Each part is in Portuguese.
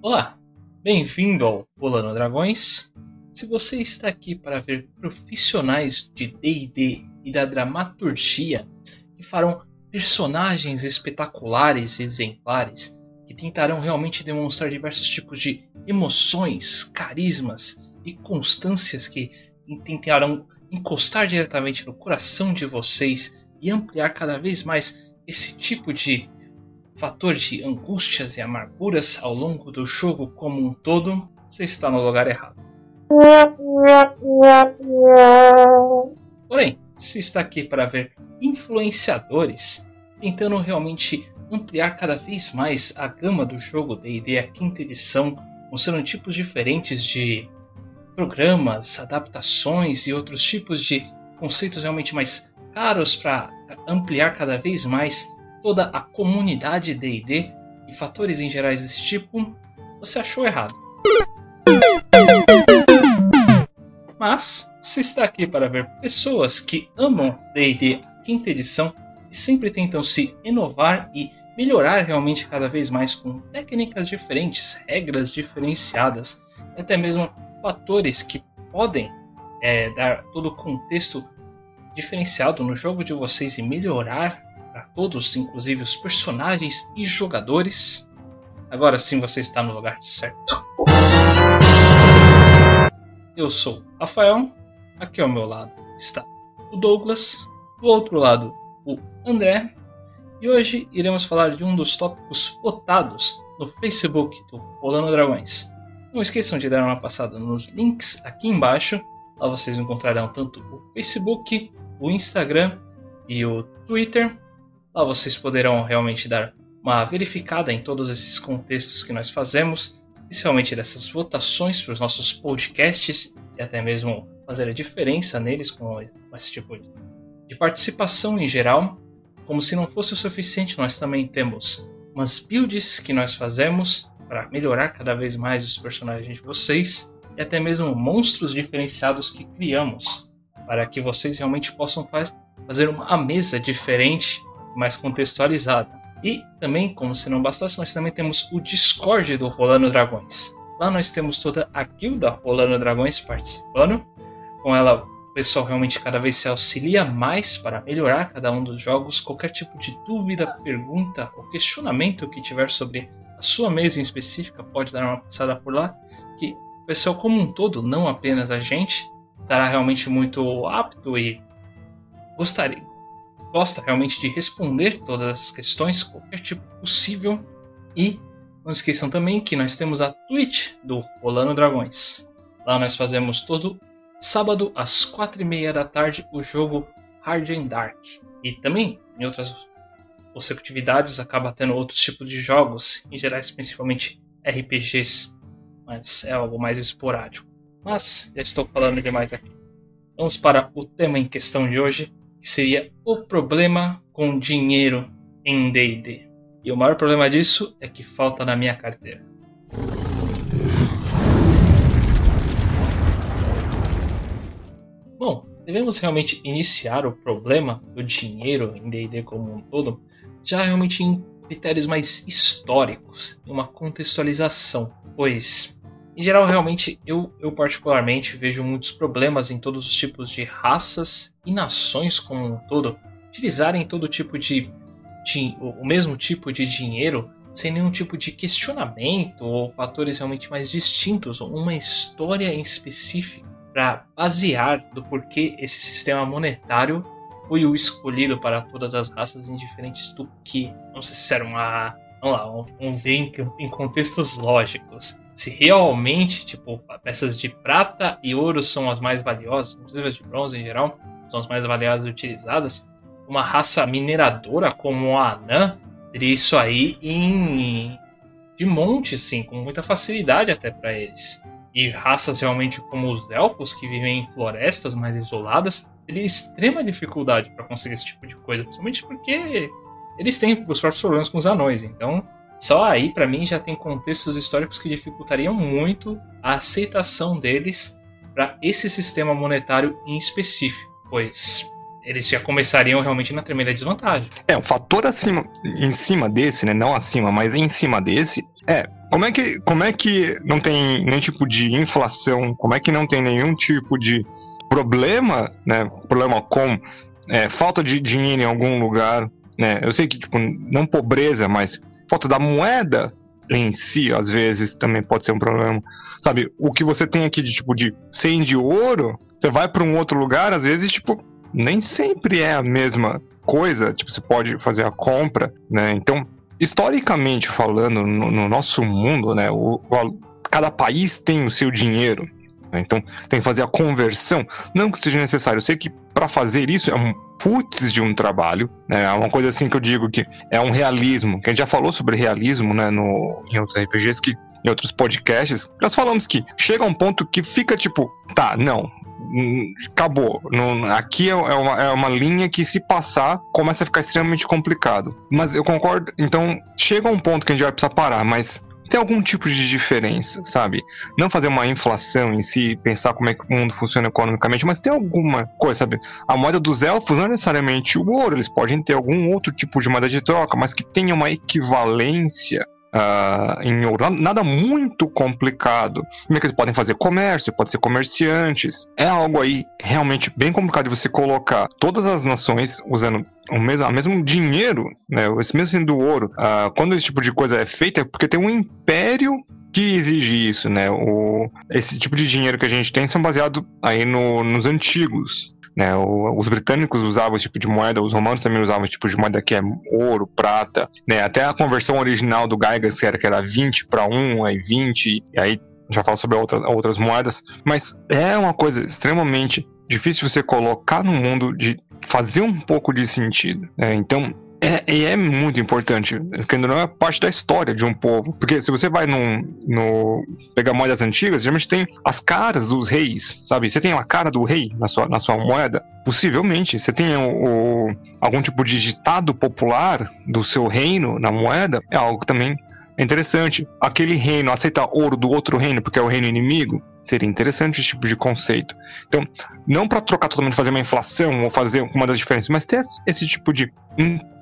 Olá, bem-vindo ao Pulando Dragões. Se você está aqui para ver profissionais de D&D e da dramaturgia que farão personagens espetaculares e exemplares que tentarão realmente demonstrar diversos tipos de emoções, carismas e constâncias que tentarão encostar diretamente no coração de vocês e ampliar cada vez mais esse tipo de fator de angústias e amarguras ao longo do jogo como um todo, você está no lugar errado. Porém, se está aqui para ver influenciadores tentando realmente ampliar cada vez mais a gama do jogo D&D a quinta edição, mostrando tipos diferentes de programas, adaptações e outros tipos de conceitos realmente mais caros para ampliar cada vez mais toda a comunidade D&D e fatores em gerais desse tipo, você achou errado. Mas, se está aqui para ver pessoas que amam D&D quinta edição e sempre tentam se inovar e melhorar realmente cada vez mais com técnicas diferentes, regras diferenciadas e até mesmo fatores que podem é, dar todo o contexto diferenciado no jogo de vocês e melhorar para todos, inclusive os personagens e jogadores. Agora sim você está no lugar certo. Eu sou Rafael, aqui ao meu lado está o Douglas, do outro lado o André, e hoje iremos falar de um dos tópicos votados no Facebook do Rolando Dragões. Não esqueçam de dar uma passada nos links aqui embaixo, lá vocês encontrarão tanto o Facebook, o Instagram e o Twitter Lá vocês poderão realmente dar uma verificada em todos esses contextos que nós fazemos, especialmente dessas votações para os nossos podcasts e até mesmo fazer a diferença neles com esse tipo de participação em geral. Como se não fosse o suficiente, nós também temos umas builds que nós fazemos para melhorar cada vez mais os personagens de vocês e até mesmo monstros diferenciados que criamos para que vocês realmente possam faz, fazer uma mesa diferente mais contextualizada. E também, como se não bastasse, nós também temos o Discord do Rolando Dragões. Lá nós temos toda a guilda Rolando Dragões participando. Com ela, o pessoal realmente cada vez se auxilia mais para melhorar cada um dos jogos. Qualquer tipo de dúvida, pergunta ou questionamento que tiver sobre a sua mesa em específica, pode dar uma passada por lá. Que o pessoal como um todo, não apenas a gente, estará realmente muito apto e gostaria, gosta realmente de responder todas as questões, qualquer tipo possível. E não esqueçam também que nós temos a Twitch do Rolando Dragões. Lá nós fazemos todo sábado às quatro e meia da tarde o jogo Hard and Dark. E também em outras consecutividades acaba tendo outros tipos de jogos, em geral principalmente RPGs, mas é algo mais esporádico. Mas já estou falando demais aqui. Vamos para o tema em questão de hoje, que seria o problema com dinheiro em D&D. E o maior problema disso é que falta na minha carteira. Bom, devemos realmente iniciar o problema do dinheiro em D&D como um todo, já realmente em critérios mais históricos, em uma contextualização, pois em geral, realmente, eu, eu particularmente vejo muitos problemas em todos os tipos de raças e nações como um todo utilizarem todo tipo de, de o mesmo tipo de dinheiro sem nenhum tipo de questionamento ou fatores realmente mais distintos, uma história em específico para basear do porquê esse sistema monetário foi o escolhido para todas as raças indiferentes do que. Não sei se era uma. Vamos lá, ver em, em contextos lógicos se realmente, tipo, peças de prata e ouro são as mais valiosas, inclusive as de bronze em geral, são as mais valiosas e utilizadas, uma raça mineradora como a Anã teria isso aí em de monte, sim, com muita facilidade até para eles. E raças realmente como os elfos, que vivem em florestas mais isoladas, teriam extrema dificuldade para conseguir esse tipo de coisa, principalmente porque eles têm os próprios problemas com os anões. Então, só aí, para mim, já tem contextos históricos que dificultariam muito a aceitação deles para esse sistema monetário em específico, pois eles já começariam realmente na tremenda desvantagem. É, um fator acima, em cima desse, né? Não acima, mas em cima desse, é como é que, como é que não tem nenhum tipo de inflação? Como é que não tem nenhum tipo de problema, né? Problema com é, falta de dinheiro em algum lugar, né? Eu sei que, tipo, não pobreza, mas falta da moeda em si, às vezes, também pode ser um problema. Sabe, o que você tem aqui de, tipo, de 100 de ouro, você vai para um outro lugar, às vezes, tipo, nem sempre é a mesma coisa, tipo, você pode fazer a compra, né? Então, historicamente falando, no, no nosso mundo, né, o, o, cada país tem o seu dinheiro, né? Então tem que fazer a conversão. Não que seja necessário. Eu sei que para fazer isso é um putz de um trabalho. Né? É uma coisa assim que eu digo que é um realismo. Que a gente já falou sobre realismo né, no, em outros RPGs que em outros podcasts, nós falamos que chega um ponto que fica tipo, tá, não, hum, acabou. Não, aqui é, é uma, é uma linha que, se passar, começa a ficar extremamente complicado. Mas eu concordo. Então, chega um ponto que a gente vai precisar parar, mas tem algum tipo de diferença, sabe? Não fazer uma inflação em si, pensar como é que o mundo funciona economicamente, mas tem alguma coisa, sabe? A moeda dos elfos não é necessariamente o ouro, eles podem ter algum outro tipo de moeda de troca, mas que tenha uma equivalência Uh, em ouro. Nada muito complicado. Como é que eles podem fazer comércio? Pode ser comerciantes. É algo aí realmente bem complicado de você colocar todas as nações usando o mesmo, o mesmo dinheiro, né? Esse mesmo sendo ouro. Uh, quando esse tipo de coisa é feita, é porque tem um império que exige isso, né? O, esse tipo de dinheiro que a gente tem são baseados aí no, nos antigos. Né, os britânicos usavam esse tipo de moeda, os romanos também usavam esse tipo de moeda que é ouro, prata, né, até a conversão original do Gygax era que era 20 para 1, aí 20, e aí já falo sobre outras, outras moedas, mas é uma coisa extremamente difícil você colocar no mundo de fazer um pouco de sentido. Né? Então, é, é muito importante, porque não é parte da história de um povo. Porque se você vai num, no pegar moedas antigas, geralmente tem as caras dos reis, sabe? Você tem a cara do rei na sua, na sua moeda. Possivelmente, você tem o, o, algum tipo de ditado popular do seu reino na moeda, é algo também interessante. Aquele reino aceita ouro do outro reino porque é o reino inimigo. Seria interessante esse tipo de conceito. Então, não para trocar totalmente, fazer uma inflação ou fazer uma das diferenças, mas ter esse tipo de,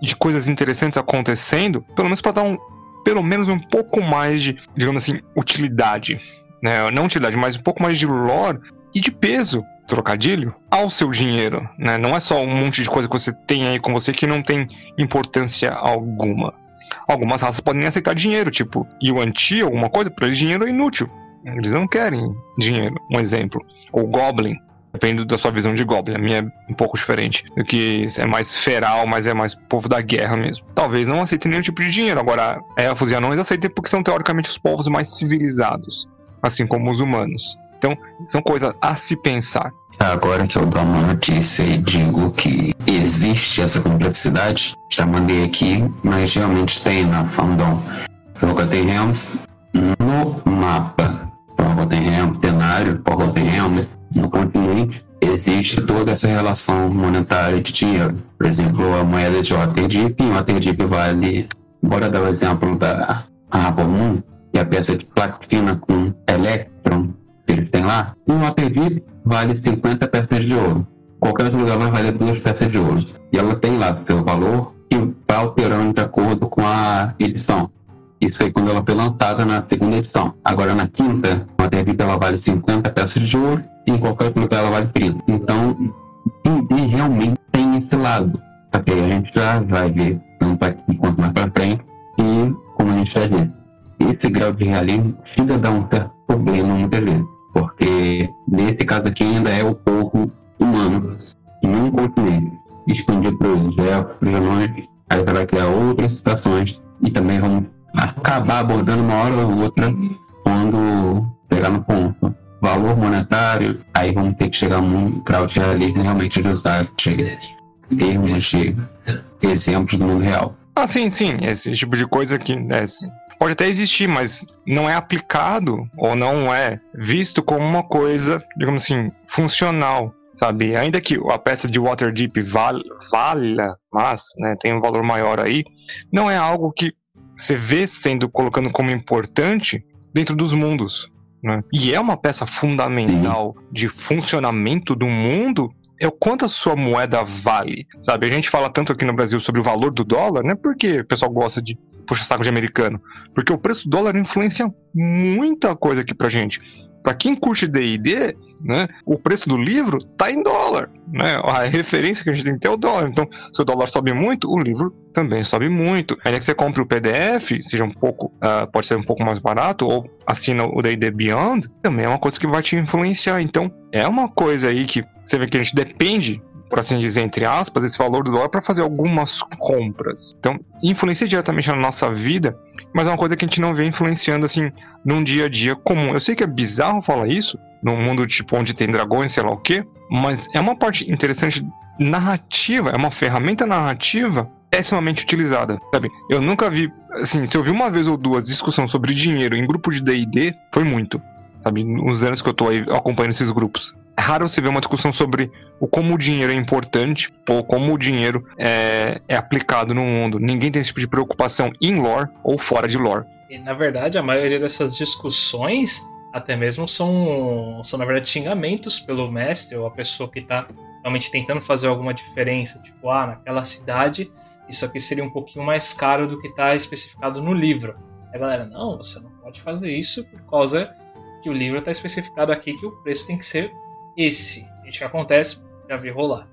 de coisas interessantes acontecendo, pelo menos para dar um, pelo menos um pouco mais de, digamos assim, utilidade. Né? Não utilidade, mas um pouco mais de lore e de peso trocadilho ao seu dinheiro, né? Não é só um monte de coisa que você tem aí com você que não tem importância alguma. Algumas raças podem aceitar dinheiro, tipo Yuan Ti, alguma coisa, para eles dinheiro é inútil. Eles não querem dinheiro, um exemplo. Ou Goblin, depende da sua visão de Goblin. A minha é um pouco diferente. Do que é mais feral, mas é mais povo da guerra mesmo. Talvez não aceitem nenhum tipo de dinheiro. Agora, elfos e anões aceitem porque são teoricamente os povos mais civilizados. Assim como os humanos. Então, são coisas a se pensar. Agora que eu dou uma notícia e digo que existe essa complexidade, já mandei aqui, mas realmente tem na fandom Forgotten Realms no mapa Forgotten cenário Forgotten no continente, existe toda essa relação monetária de dinheiro. Por exemplo, a moeda de o Waterdeep vale, bora dar o exemplo da Arbor que é a peça de platina com Electron que eles têm lá, um Waterdeep vale 50 peças de ouro. Qualquer outro lugar vai valer duas peças de ouro. E ela tem lá seu valor que vai alterando de acordo com a edição. Isso aí quando ela foi lançada na segunda edição. Agora na quinta, uma revista ela vale 50 peças de ouro e em qualquer outro lugar ela vale 30. Então, D&D realmente tem esse lado. Ok, a gente já vai ver tanto aqui quanto mais pra frente e como a gente já ver. Esse grau de realismo chega a dar um certo problema muitas vezes. Porque nesse caso aqui ainda é o povo humano em um continente. Expandir para os elfos, para os anões, aí vai criar outras situações e também vamos acabar abordando uma hora ou outra quando pegar no ponto. Valor monetário, aí vamos ter que chegar a um grau de realismo realmente usar de termos de exemplos do mundo real. Ah, sim, sim. Esse tipo de coisa que né, pode até existir, mas não é aplicado ou não é visto como uma coisa, digamos assim, funcional, sabe? Ainda que a peça de Waterdeep val, valha, mas né, tem um valor maior aí, não é algo que você vê sendo colocando como importante dentro dos mundos. Né? E é uma peça fundamental de funcionamento do mundo é o quanto a sua moeda vale, sabe? A gente fala tanto aqui no Brasil sobre o valor do dólar, né? Porque o pessoal gosta de puxar saco de americano. Porque o preço do dólar influencia muita coisa aqui pra gente. Para quem curte D&D, né, o preço do livro tá em dólar, né? A referência que a gente tem que ter é o dólar. Então, se o dólar sobe muito, o livro também sobe muito. Ainda que você compre o PDF, seja um pouco, uh, pode ser um pouco mais barato, ou assina o D&D Beyond, também é uma coisa que vai te influenciar. Então, é uma coisa aí que você vê que a gente depende por assim dizer, entre aspas, esse valor do dólar para fazer algumas compras. Então, influencia diretamente na nossa vida, mas é uma coisa que a gente não vê influenciando assim num dia a dia comum. Eu sei que é bizarro falar isso, num mundo tipo onde tem dragões, sei lá o quê, mas é uma parte interessante narrativa, é uma ferramenta narrativa pessimamente utilizada, sabe? Eu nunca vi, assim, se eu vi uma vez ou duas discussão sobre dinheiro em grupo de D&D, foi muito, sabe? Nos anos que eu tô aí acompanhando esses grupos. É raro você ver uma discussão sobre o como o dinheiro é importante ou como o dinheiro é, é aplicado no mundo. Ninguém tem esse tipo de preocupação em lore ou fora de lore. E na verdade, a maioria dessas discussões até mesmo são, são na verdade, xingamentos pelo mestre ou a pessoa que está realmente tentando fazer alguma diferença. Tipo, ah, naquela cidade isso aqui seria um pouquinho mais caro do que está especificado no livro. A galera, não, você não pode fazer isso por causa que o livro está especificado aqui que o preço tem que ser esse. Isso que acontece, já vi rolar.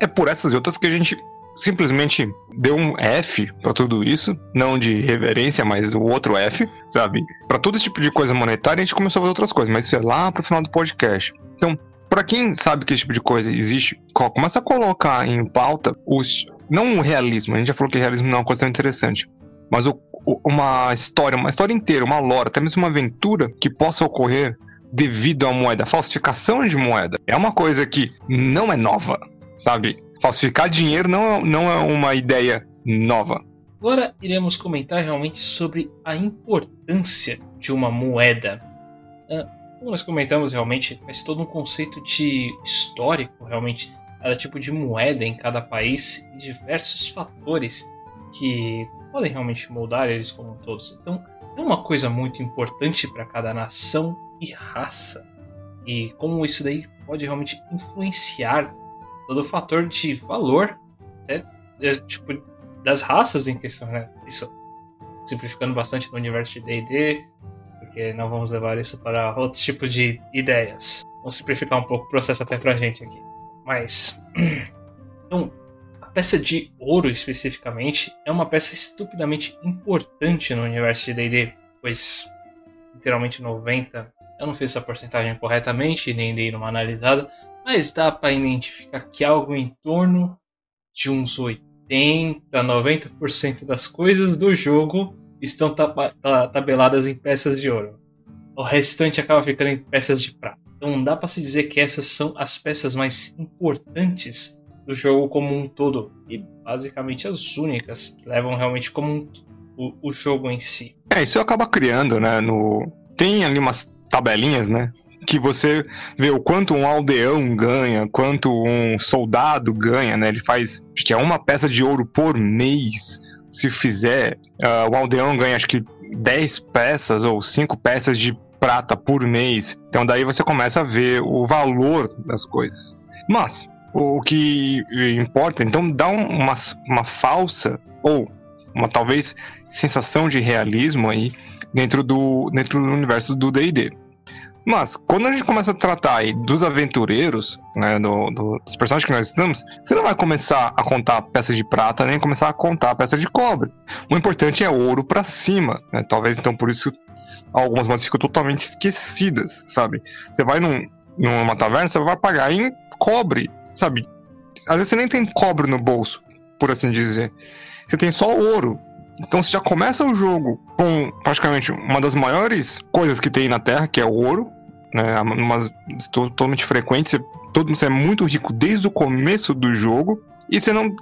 É por essas e outras que a gente simplesmente deu um F para tudo isso, não de reverência, mas o outro F, sabe? Para todo esse tipo de coisa monetária, a gente começou a fazer outras coisas, mas isso é lá pro final do podcast. Então, para quem sabe que esse tipo de coisa existe, começa a colocar em pauta os não o realismo, a gente já falou que realismo não é uma coisa tão interessante, mas o, o, uma história, uma história inteira, uma lore, até mesmo uma aventura que possa ocorrer devido à moeda. Falsificação de moeda é uma coisa que não é nova, sabe? Falsificar dinheiro não é, não é uma ideia nova. Agora iremos comentar realmente sobre a importância de uma moeda. Uh, como nós comentamos, realmente faz todo um conceito de histórico, realmente, cada tipo de moeda em cada país e diversos fatores que podem realmente moldar eles como todos. Então, é uma coisa muito importante para cada nação e raça. E como isso daí pode realmente influenciar todo o fator de valor né, tipo, das raças em questão. Né? Isso simplificando bastante no universo de D&D, porque não vamos levar isso para outros tipos de ideias. Vamos simplificar um pouco o processo até pra gente aqui. Mas, então, peça de ouro especificamente é uma peça estupidamente importante no universo de D&D, pois literalmente 90, eu não fiz essa porcentagem corretamente, nem dei numa analisada, mas dá para identificar que algo em torno de uns 80, 90% das coisas do jogo estão tabeladas em peças de ouro. O restante acaba ficando em peças de prata. Então dá para se dizer que essas são as peças mais importantes do jogo como um todo e basicamente as únicas que levam realmente como um, o, o jogo em si. É, isso acaba criando, né? No... Tem ali umas tabelinhas, né? Que você vê o quanto um aldeão ganha, quanto um soldado ganha, né? Ele faz, acho que é uma peça de ouro por mês. Se fizer, uh, o aldeão ganha acho que 10 peças ou 5 peças de prata por mês. Então daí você começa a ver o valor das coisas. Mas, o que importa, então dá uma, uma falsa, ou uma talvez sensação de realismo aí dentro do, dentro do universo do D&D. Mas, quando a gente começa a tratar aí dos aventureiros, né, do, do, dos personagens que nós estamos, você não vai começar a contar peças de prata, nem começar a contar peças de cobre. O importante é ouro para cima, né? Talvez, então, por isso algumas moedas ficam totalmente esquecidas, sabe? Você vai num, numa taverna, você vai pagar em cobre, sabe? Às vezes você nem tem cobre no bolso, por assim dizer. Você tem só ouro. Então você já começa o jogo com praticamente uma das maiores coisas que tem na Terra, que é o ouro, né? Uma, totalmente frequente. Você, todo mundo é muito rico desde o começo do jogo. E você não.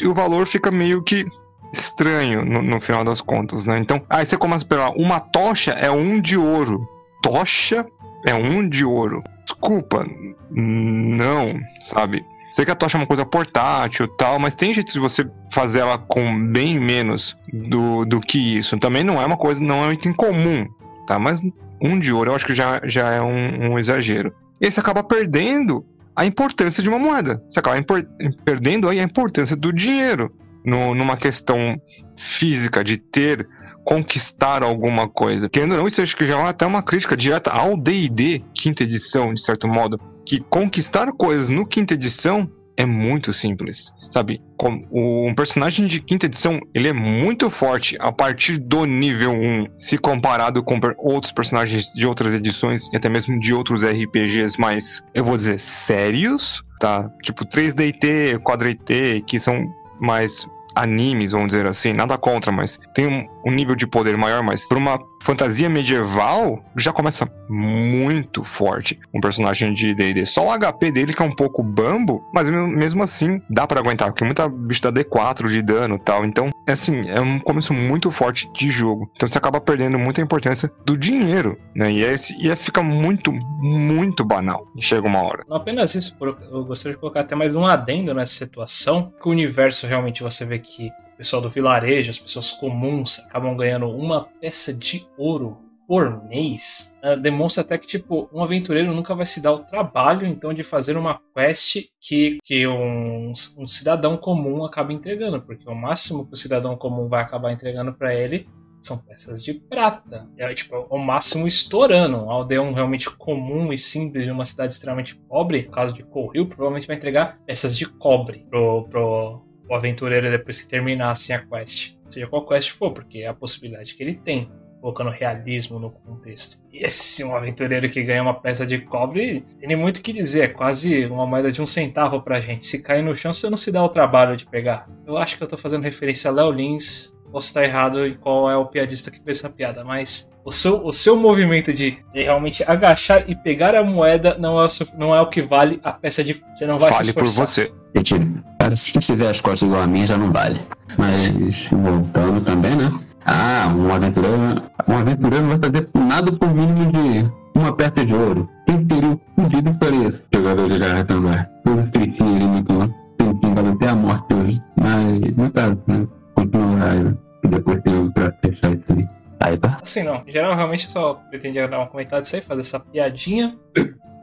E, o valor fica meio que estranho no, no, final das contas, né? Então, aí você começa a pegar uma tocha é um de ouro. Tocha é um de ouro. Desculpa, não, sabe? Sei que a tocha é uma coisa portátil tal, mas tem jeito de você fazer ela com bem menos do, do que isso. Também não é uma coisa, não é muito incomum, tá? Mas um de ouro eu acho que já, já é um, um exagero. E aí você acaba perdendo a importância de uma moeda. Você acaba perdendo aí a importância do dinheiro no, numa questão física de ter conquistar alguma coisa. Querendo ou não, isso acho que já é até uma crítica direta ao D&D quinta edição, de certo modo, que conquistar coisas no quinta edição é muito simples, sabe? Um personagem de quinta edição, ele é muito forte a partir do nível 1, se comparado com outros personagens de outras edições e até mesmo de outros RPGs mais, eu vou dizer, sérios, tá? Tipo 3DT, 4DT, que são mais animes, vamos dizer assim, nada contra, mas tem um, um nível de poder maior, mas por uma fantasia medieval, já começa muito forte um personagem de D&D. Só o HP dele que é um pouco bambo, mas mesmo assim dá para aguentar, porque muita bicho dá D4 de dano tal. Então, é assim, é um começo muito forte de jogo. Então você acaba perdendo muita importância do dinheiro, né? E aí, e aí fica muito, muito banal. Chega uma hora. Não apenas isso, eu gostaria de colocar até mais um adendo nessa situação, que o universo realmente você vê que o pessoal do vilarejo, as pessoas comuns, acabam ganhando uma peça de ouro por mês, uh, demonstra até que tipo um aventureiro nunca vai se dar o trabalho então de fazer uma quest que, que um, um cidadão comum acaba entregando, porque o máximo que o cidadão comum vai acabar entregando para ele são peças de prata. É tipo o máximo estourando. Um aldeão realmente comum e simples de uma cidade extremamente pobre, no caso de Corril, provavelmente vai entregar peças de cobre pro, pro, o aventureiro depois que terminasse a quest. Seja qual quest for, porque é a possibilidade que ele tem, colocando realismo no contexto. E esse um aventureiro que ganha uma peça de cobre, tem muito o que dizer, é quase uma moeda de um centavo pra gente. Se cair no chão, você não se dá o trabalho de pegar. Eu acho que eu tô fazendo referência a Léo Lins, posso estar errado em qual é o piadista que fez essa piada, mas o seu, o seu movimento de, de realmente agachar e pegar a moeda não é, o, não é o que vale a peça de. Você não vai vale se esforçar. por você. Cara, se tiver as costas igual a mim, já não vale. Mas voltando também, né? Ah, um aventureiro, um aventureiro vai fazer nada por mínimo de uma peça de ouro. Quem seria o fudido para isso? Jogador de garra também. Todos tristinhos ali muito tempinho, vai até a morte hoje. Mas, no caso, né? Continua raiva. E depois tem algo pra fechar isso aí. Aí tá? Assim não. Em geral, realmente eu só pretendia dar um comentário disso aí, fazer essa piadinha.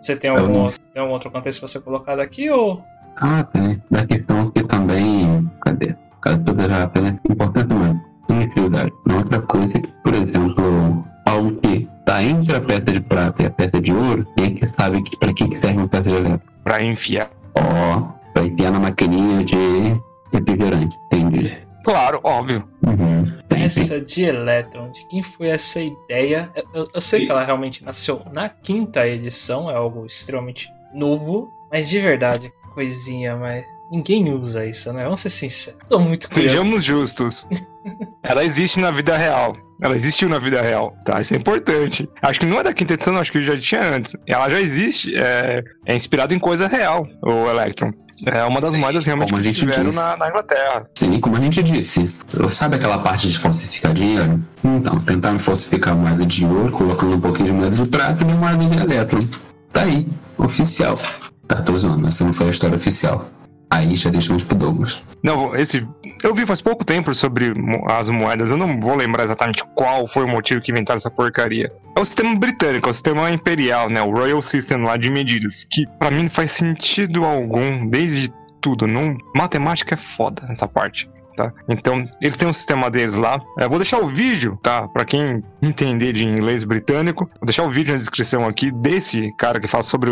Você tem algum, outro, tem algum outro contexto pra ser colocado aqui ou. Ah, tem. Da questão que também. Cadê? Caso toda já é importante mais. Inutilidade. Outra coisa é que, por exemplo, algo que tá entre a peça de prata e a peça de ouro, quem é que sabe que, pra que serve uma peça de elétrico? Pra enfiar. Ó, oh, pra enfiar na maquininha de refrigerante, entendi. Claro, óbvio. Uhum. Essa de Electron, de quem foi essa ideia? Eu, eu sei que ela realmente nasceu na quinta edição, é algo extremamente novo, mas de verdade, coisinha, mas ninguém usa isso, né? Vamos ser sinceros. Tô muito curioso. Sejamos justos. ela existe na vida real. Ela existiu na vida real, tá? Isso é importante. Acho que não é da quinta edição, acho que já tinha antes. Ela já existe, é, é inspirado em coisa real, o Electron. É uma das Sim, moedas realmente que a gente tiveram na, na, Inglaterra. Sim, como a gente disse. Sabe aquela parte de falsificar dinheiro? Então, tentaram falsificar moeda de ouro, colocando um pouquinho de moeda de prata e moeda de elétron. Tá aí, oficial. Tá, tô zoando, essa não foi a história oficial. Aí já deixamos pro Douglas. Não, esse. Eu vi faz pouco tempo sobre as moedas, eu não vou lembrar exatamente qual foi o motivo que inventaram essa porcaria. É o sistema britânico, é o sistema imperial, né? O Royal System lá de medidas. Que para mim não faz sentido algum, desde tudo. Não, matemática é foda nessa parte tá? Então, ele tem um sistema deles lá. Eu vou deixar o vídeo, tá? Para quem entender de inglês britânico, vou deixar o vídeo na descrição aqui desse cara que fala sobre.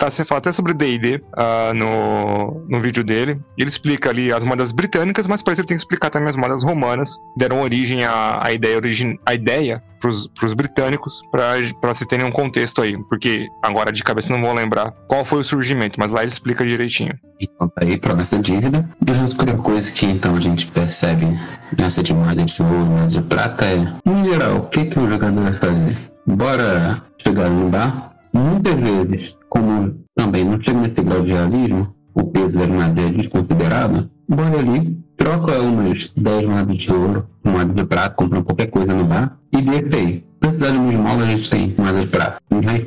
Você fala até sobre DD uh, ah, no, no vídeo dele. Ele explica ali as moedas britânicas, mas para isso ele tem que explicar também as moedas romanas. Deram origem à, à ideia, origin, à ideia para os britânicos, para se terem um contexto aí. Porque agora de cabeça não vou lembrar qual foi o surgimento, mas lá ele explica direitinho. Então tá aí, promessa dívida. E a outra coisa que então a gente percebe nessa de moeda de ouro, moeda de prata é, em geral, o que, que o jogador vai fazer? Bora chegar no bar. Muitas vezes, como também não chega nesse grau de realismo, o peso da moeda é desconsiderado, bora ali, troca umas 10 moedas de ouro, moeda de prata, compra qualquer coisa no bar e deixa aí. Cidade de Mismola a gente tem moeda de prata. No High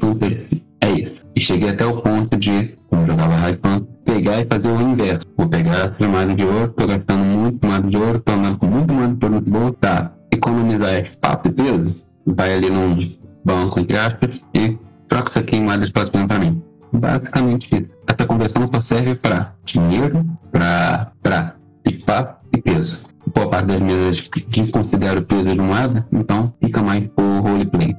é isso. E cheguei até o ponto de, quando jogava High pegar e fazer o inverso. Vou pegar essa moeda de ouro, tô gastando muito moeda de ouro, tô andando com muito moeda de ouro tá? Economizar espaço e peso, vai ali num banco, entre aspas, e troca isso aqui em moeda de platina pra mim. Basicamente essa conversão só serve para dinheiro, para para espaço e peso. Boa parte das mesas que considera o peso de moeda, então fica mais por roleplay.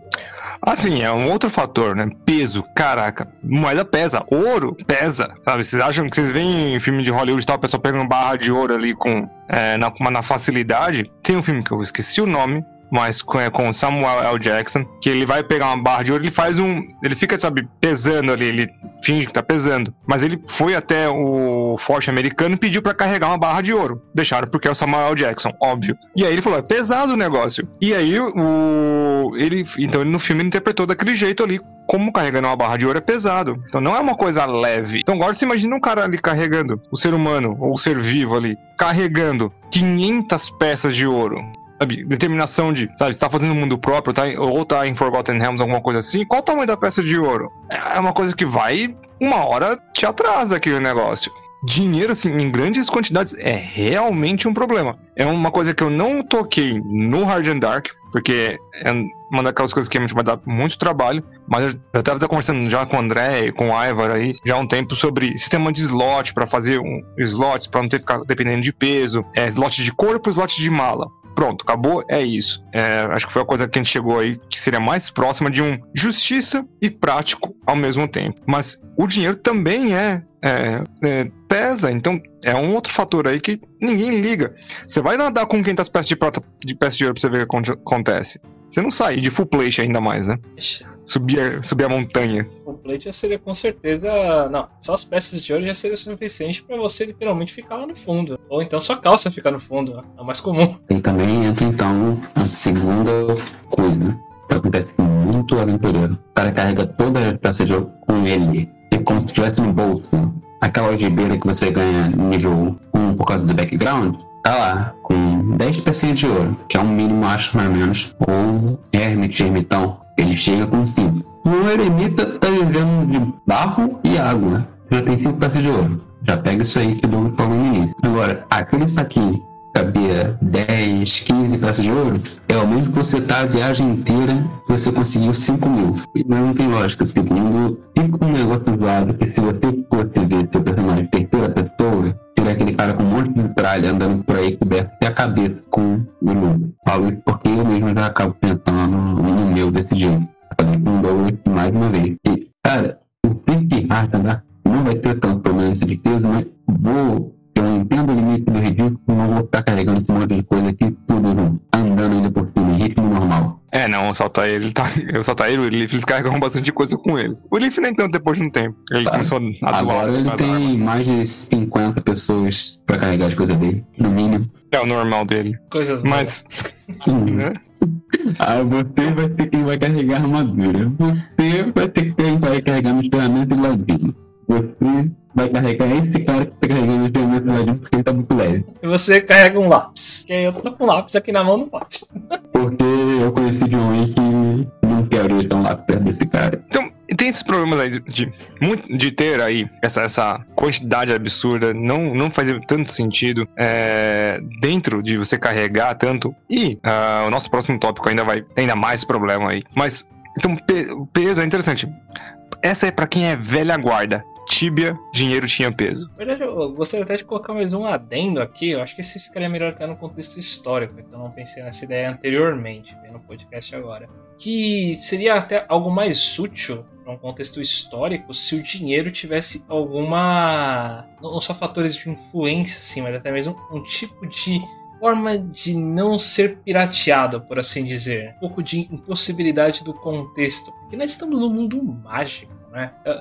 Assim, é um outro fator, né? Peso, caraca. Moeda pesa, ouro pesa, sabe? Vocês acham que vocês veem em filme de Hollywood e tal, a pessoa pegando barra de ouro ali com, é, na, na facilidade? Tem um filme que eu esqueci o nome, mas com, é, com Samuel L. Jackson, que ele vai pegar uma barra de ouro, ele faz um. Ele fica, sabe, pesando ali, ele finge que tá pesando. Mas ele foi até o forte americano e pediu para carregar uma barra de ouro. Deixaram porque é o Samuel L. Jackson, óbvio. E aí ele falou: é pesado o negócio. E aí o. Ele. Então ele no filme interpretou daquele jeito ali, como carregando uma barra de ouro é pesado. Então não é uma coisa leve. Então agora você imagina um cara ali carregando, o ser humano, ou o ser vivo ali, carregando 500 peças de ouro sabe, determinação de, sabe, tá fazendo um mundo próprio, tá, ou tá em Forgotten Realms, alguma coisa assim, qual o tamanho da peça de ouro? É uma coisa que vai, uma hora te atrasa aquele negócio. Dinheiro, assim, em grandes quantidades é realmente um problema. É uma coisa que eu não toquei no Hard and Dark, porque é uma daquelas coisas que vai dar muito trabalho, mas eu já estava conversando já com o André e com o Ivar aí, já há um tempo, sobre sistema de slot, para fazer um slots, para não ter que ficar dependendo de peso, é, slot de corpo, slot de mala. Pronto, acabou, é isso. É, acho que foi a coisa que a gente chegou aí que seria mais próxima de um justiça e prático ao mesmo tempo. Mas o dinheiro também é, é, é pesa, então é um outro fator aí que ninguém liga. Você vai nadar com 500 peças de prata, de peças de ouro pra você ver o que acontece. Você não sai de full plate ainda mais, né? Subir, subir a montanha. Plate já seria com certeza. Não, só as peças de ouro já seria suficiente para você literalmente ficar lá no fundo. Ou então sua calça ficar no fundo. É o mais comum. E também entra então a segunda coisa, né? Que acontece com muito aventureiro. O cara carrega toda a peça de ouro com ele. É como se estivesse no bolso. Aquela algibeira que você ganha nível 1 por causa do background tá lá, com 10 pecinhas de ouro, que é um mínimo, acho, mais ou menos. Ou Hermit, Ermitão, ele chega com 5. O eremita tá vivendo de barro e água, já tem 5 peças de ouro. Já pega isso aí que dou para o início. Agora, aquele saquinho cabia 10, 15 peças de ouro, é o mesmo que você tá a viagem inteira você conseguiu 5 mil. Mas não tem lógica, segundo, fica um negócio zoado que se você fosse ver seu personagem terceira pessoa, tiver aquele cara com um monte de tralha andando por aí coberto até a cabeça com o mundo. Falo isso porque eu mesmo já acabo pensando no meu desse jeito. Com Douglas mais uma vez. E, cara, o Pick Hard não vai ter tanto problema de peso, mas vou eu entendo o limite do ridículo, não vou ficar carregando esse monte de coisa aqui, tudo andando ainda por cima, em ritmo normal. É, não, o Saltair, ele tá. O Saltair e o Leaf, eles carregam bastante coisa com eles. O Leaf nem tanto depois de um tempo. Ele tá. começou a Agora ele tem armas. mais de 50 pessoas pra carregar as coisas dele, no mínimo. É o normal dele. Coisas Mas. né? Ah, você vai ser quem vai carregar a armadura. Você vai ter quem vai carregar nos ferramentas e ladinho. Você vai carregar esse cara que tá carregando o ladinho porque ele tá muito leve. E você carrega um lápis. Que eu tô com um lápis aqui na mão, não pode. Porque eu conheci de um que não quero ir tão lá perto desse cara. Então, tem esses problemas aí de, de, de ter aí essa, essa quantidade absurda, não, não faz tanto sentido é, dentro de você carregar tanto. E uh, o nosso próximo tópico ainda vai ter ainda mais problema aí. Mas, então, o peso é interessante. Essa é para quem é velha guarda. Tibia, dinheiro tinha peso. Na verdade, eu gostaria até de colocar mais um adendo aqui. Eu acho que esse ficaria melhor até no contexto histórico, então eu não pensei nessa ideia anteriormente, no podcast agora. Que seria até algo mais útil para um contexto histórico se o dinheiro tivesse alguma. não só fatores de influência, assim, mas até mesmo um tipo de forma de não ser pirateado, por assim dizer. Um pouco de impossibilidade do contexto. Porque nós estamos num mundo mágico, né? Eu,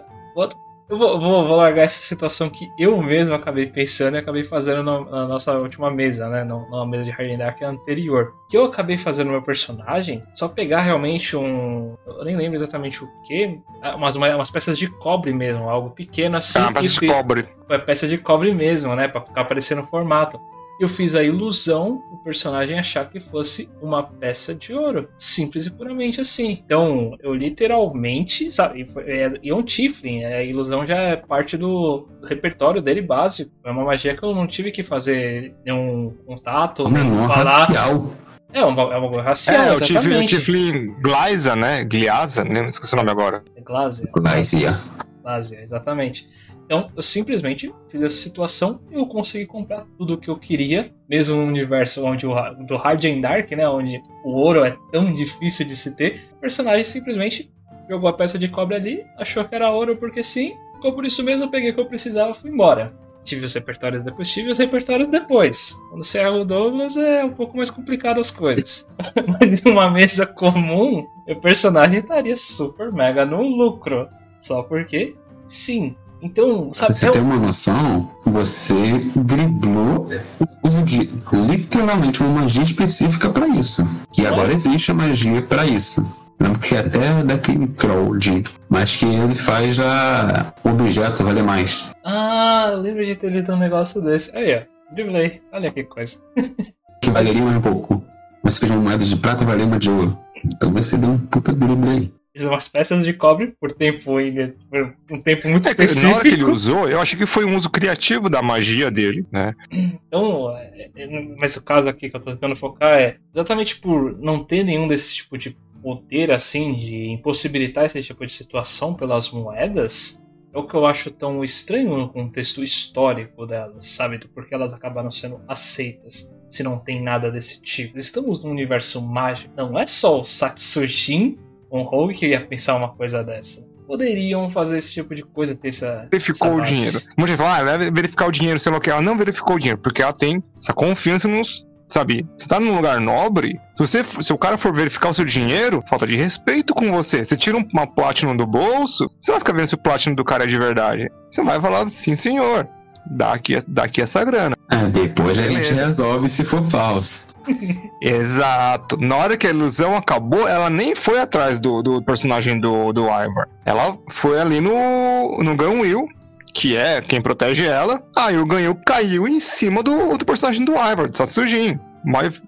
eu vou, vou, vou, largar essa situação que eu mesmo acabei pensando e acabei fazendo no, na nossa última mesa, né? Na mesa de Hard Dark anterior. Que eu acabei fazendo meu personagem, só pegar realmente um. Eu nem lembro exatamente o que. Umas, umas peças de cobre mesmo, algo pequeno assim. Ah, peça de cobre. Peça de cobre mesmo, né? Pra ficar aparecendo no formato eu fiz a ilusão o personagem achar que fosse uma peça de ouro. Simples e puramente assim. Então, eu literalmente, sabe, é, e é um Tiflin, a ilusão já é parte do, repertório dele básico. É uma magia que eu não tive que fazer nenhum contato, nem falar. Racial. É uma, é uma racial, é, exatamente. o Tiflin Glaza, né? Gliaza, né? Esqueci o nome agora. Glaza. Glaza. Base, exatamente. Então, eu simplesmente fiz essa situação e eu consegui comprar tudo o que eu queria, mesmo no universo onde o, do Hard and Dark, né, onde o ouro é tão difícil de se ter. O personagem simplesmente jogou a peça de cobre ali, achou que era ouro porque sim, ficou por isso mesmo, peguei o que eu precisava e fui embora. Tive os repertórios depois, tive os repertórios depois. Quando você é o Douglas é um pouco mais complicado as coisas. Mas em uma mesa comum, o personagem estaria super mega no lucro. Só porque sim. Então, sabe. Você é tem uma noção? Você driblou o uso de literalmente uma magia específica para isso. E agora existe a magia para isso. Lembro que até daquele troll de. Mas que ele faz a objeto valer mais. Ah, lembro de ter lido um negócio desse. Aí, ó. Driblei. Olha que coisa. Que valeria mais um pouco. Mas se fez uma moeda de prata, valia uma de ouro. Então você deu um puta drible aí. Umas peças de cobre por tempo ainda. Por um tempo muito É que na específico. hora que ele usou, eu achei que foi um uso criativo da magia dele, né? Então, é, é, mas o caso aqui que eu tô tentando focar é exatamente por não ter nenhum desse tipo de poder assim de impossibilitar esse tipo de situação pelas moedas. É o que eu acho tão estranho no contexto histórico delas, sabe? Do porquê elas acabaram sendo aceitas se não tem nada desse tipo. Estamos num universo mágico. Não é só o Satsujin Rogue que ia pensar uma coisa dessa. Poderiam fazer esse tipo de coisa, ter essa. Verificou essa o dinheiro. Muita gente fala, ah, vai verificar o dinheiro, sei lá o que. Ela não verificou o dinheiro, porque ela tem essa confiança nos. Sabe, você tá num lugar nobre, se, você, se o cara for verificar o seu dinheiro, falta de respeito com você. Você tira um- uma Platinum do bolso, você não vai ficar vendo se o Platinum do cara é de verdade. Você vai falar, sim senhor, dá aqui, dá aqui essa grana. Ah, depois a gente Beleza. resolve se for falso. Exato. Na hora que a ilusão acabou, ela nem foi atrás do, do personagem do, do Ivar. Ela foi ali no, no Ganwil, que é quem protege ela. Aí o Ganwil caiu em cima do, do personagem do Ivar, do Satsujin. Mas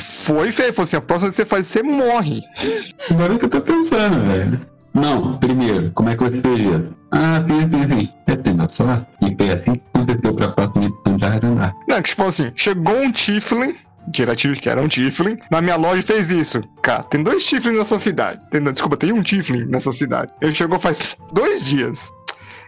foi feio. Falou assim: a próxima vez que você faz, você morre. Agora é que eu tô pensando, velho. Não, primeiro, como é que você fez isso? Ah, sim, sim, sim. É tema só. E foi assim que aconteceu pra próxima edição de Arrendar. Não, tipo assim, chegou um Tiflin. Que era, que era um Tiflin, na minha loja e fez isso. Cara, tem dois Tiflins nessa cidade. Tem, desculpa, tem um Tiflin nessa cidade. Ele chegou faz dois dias.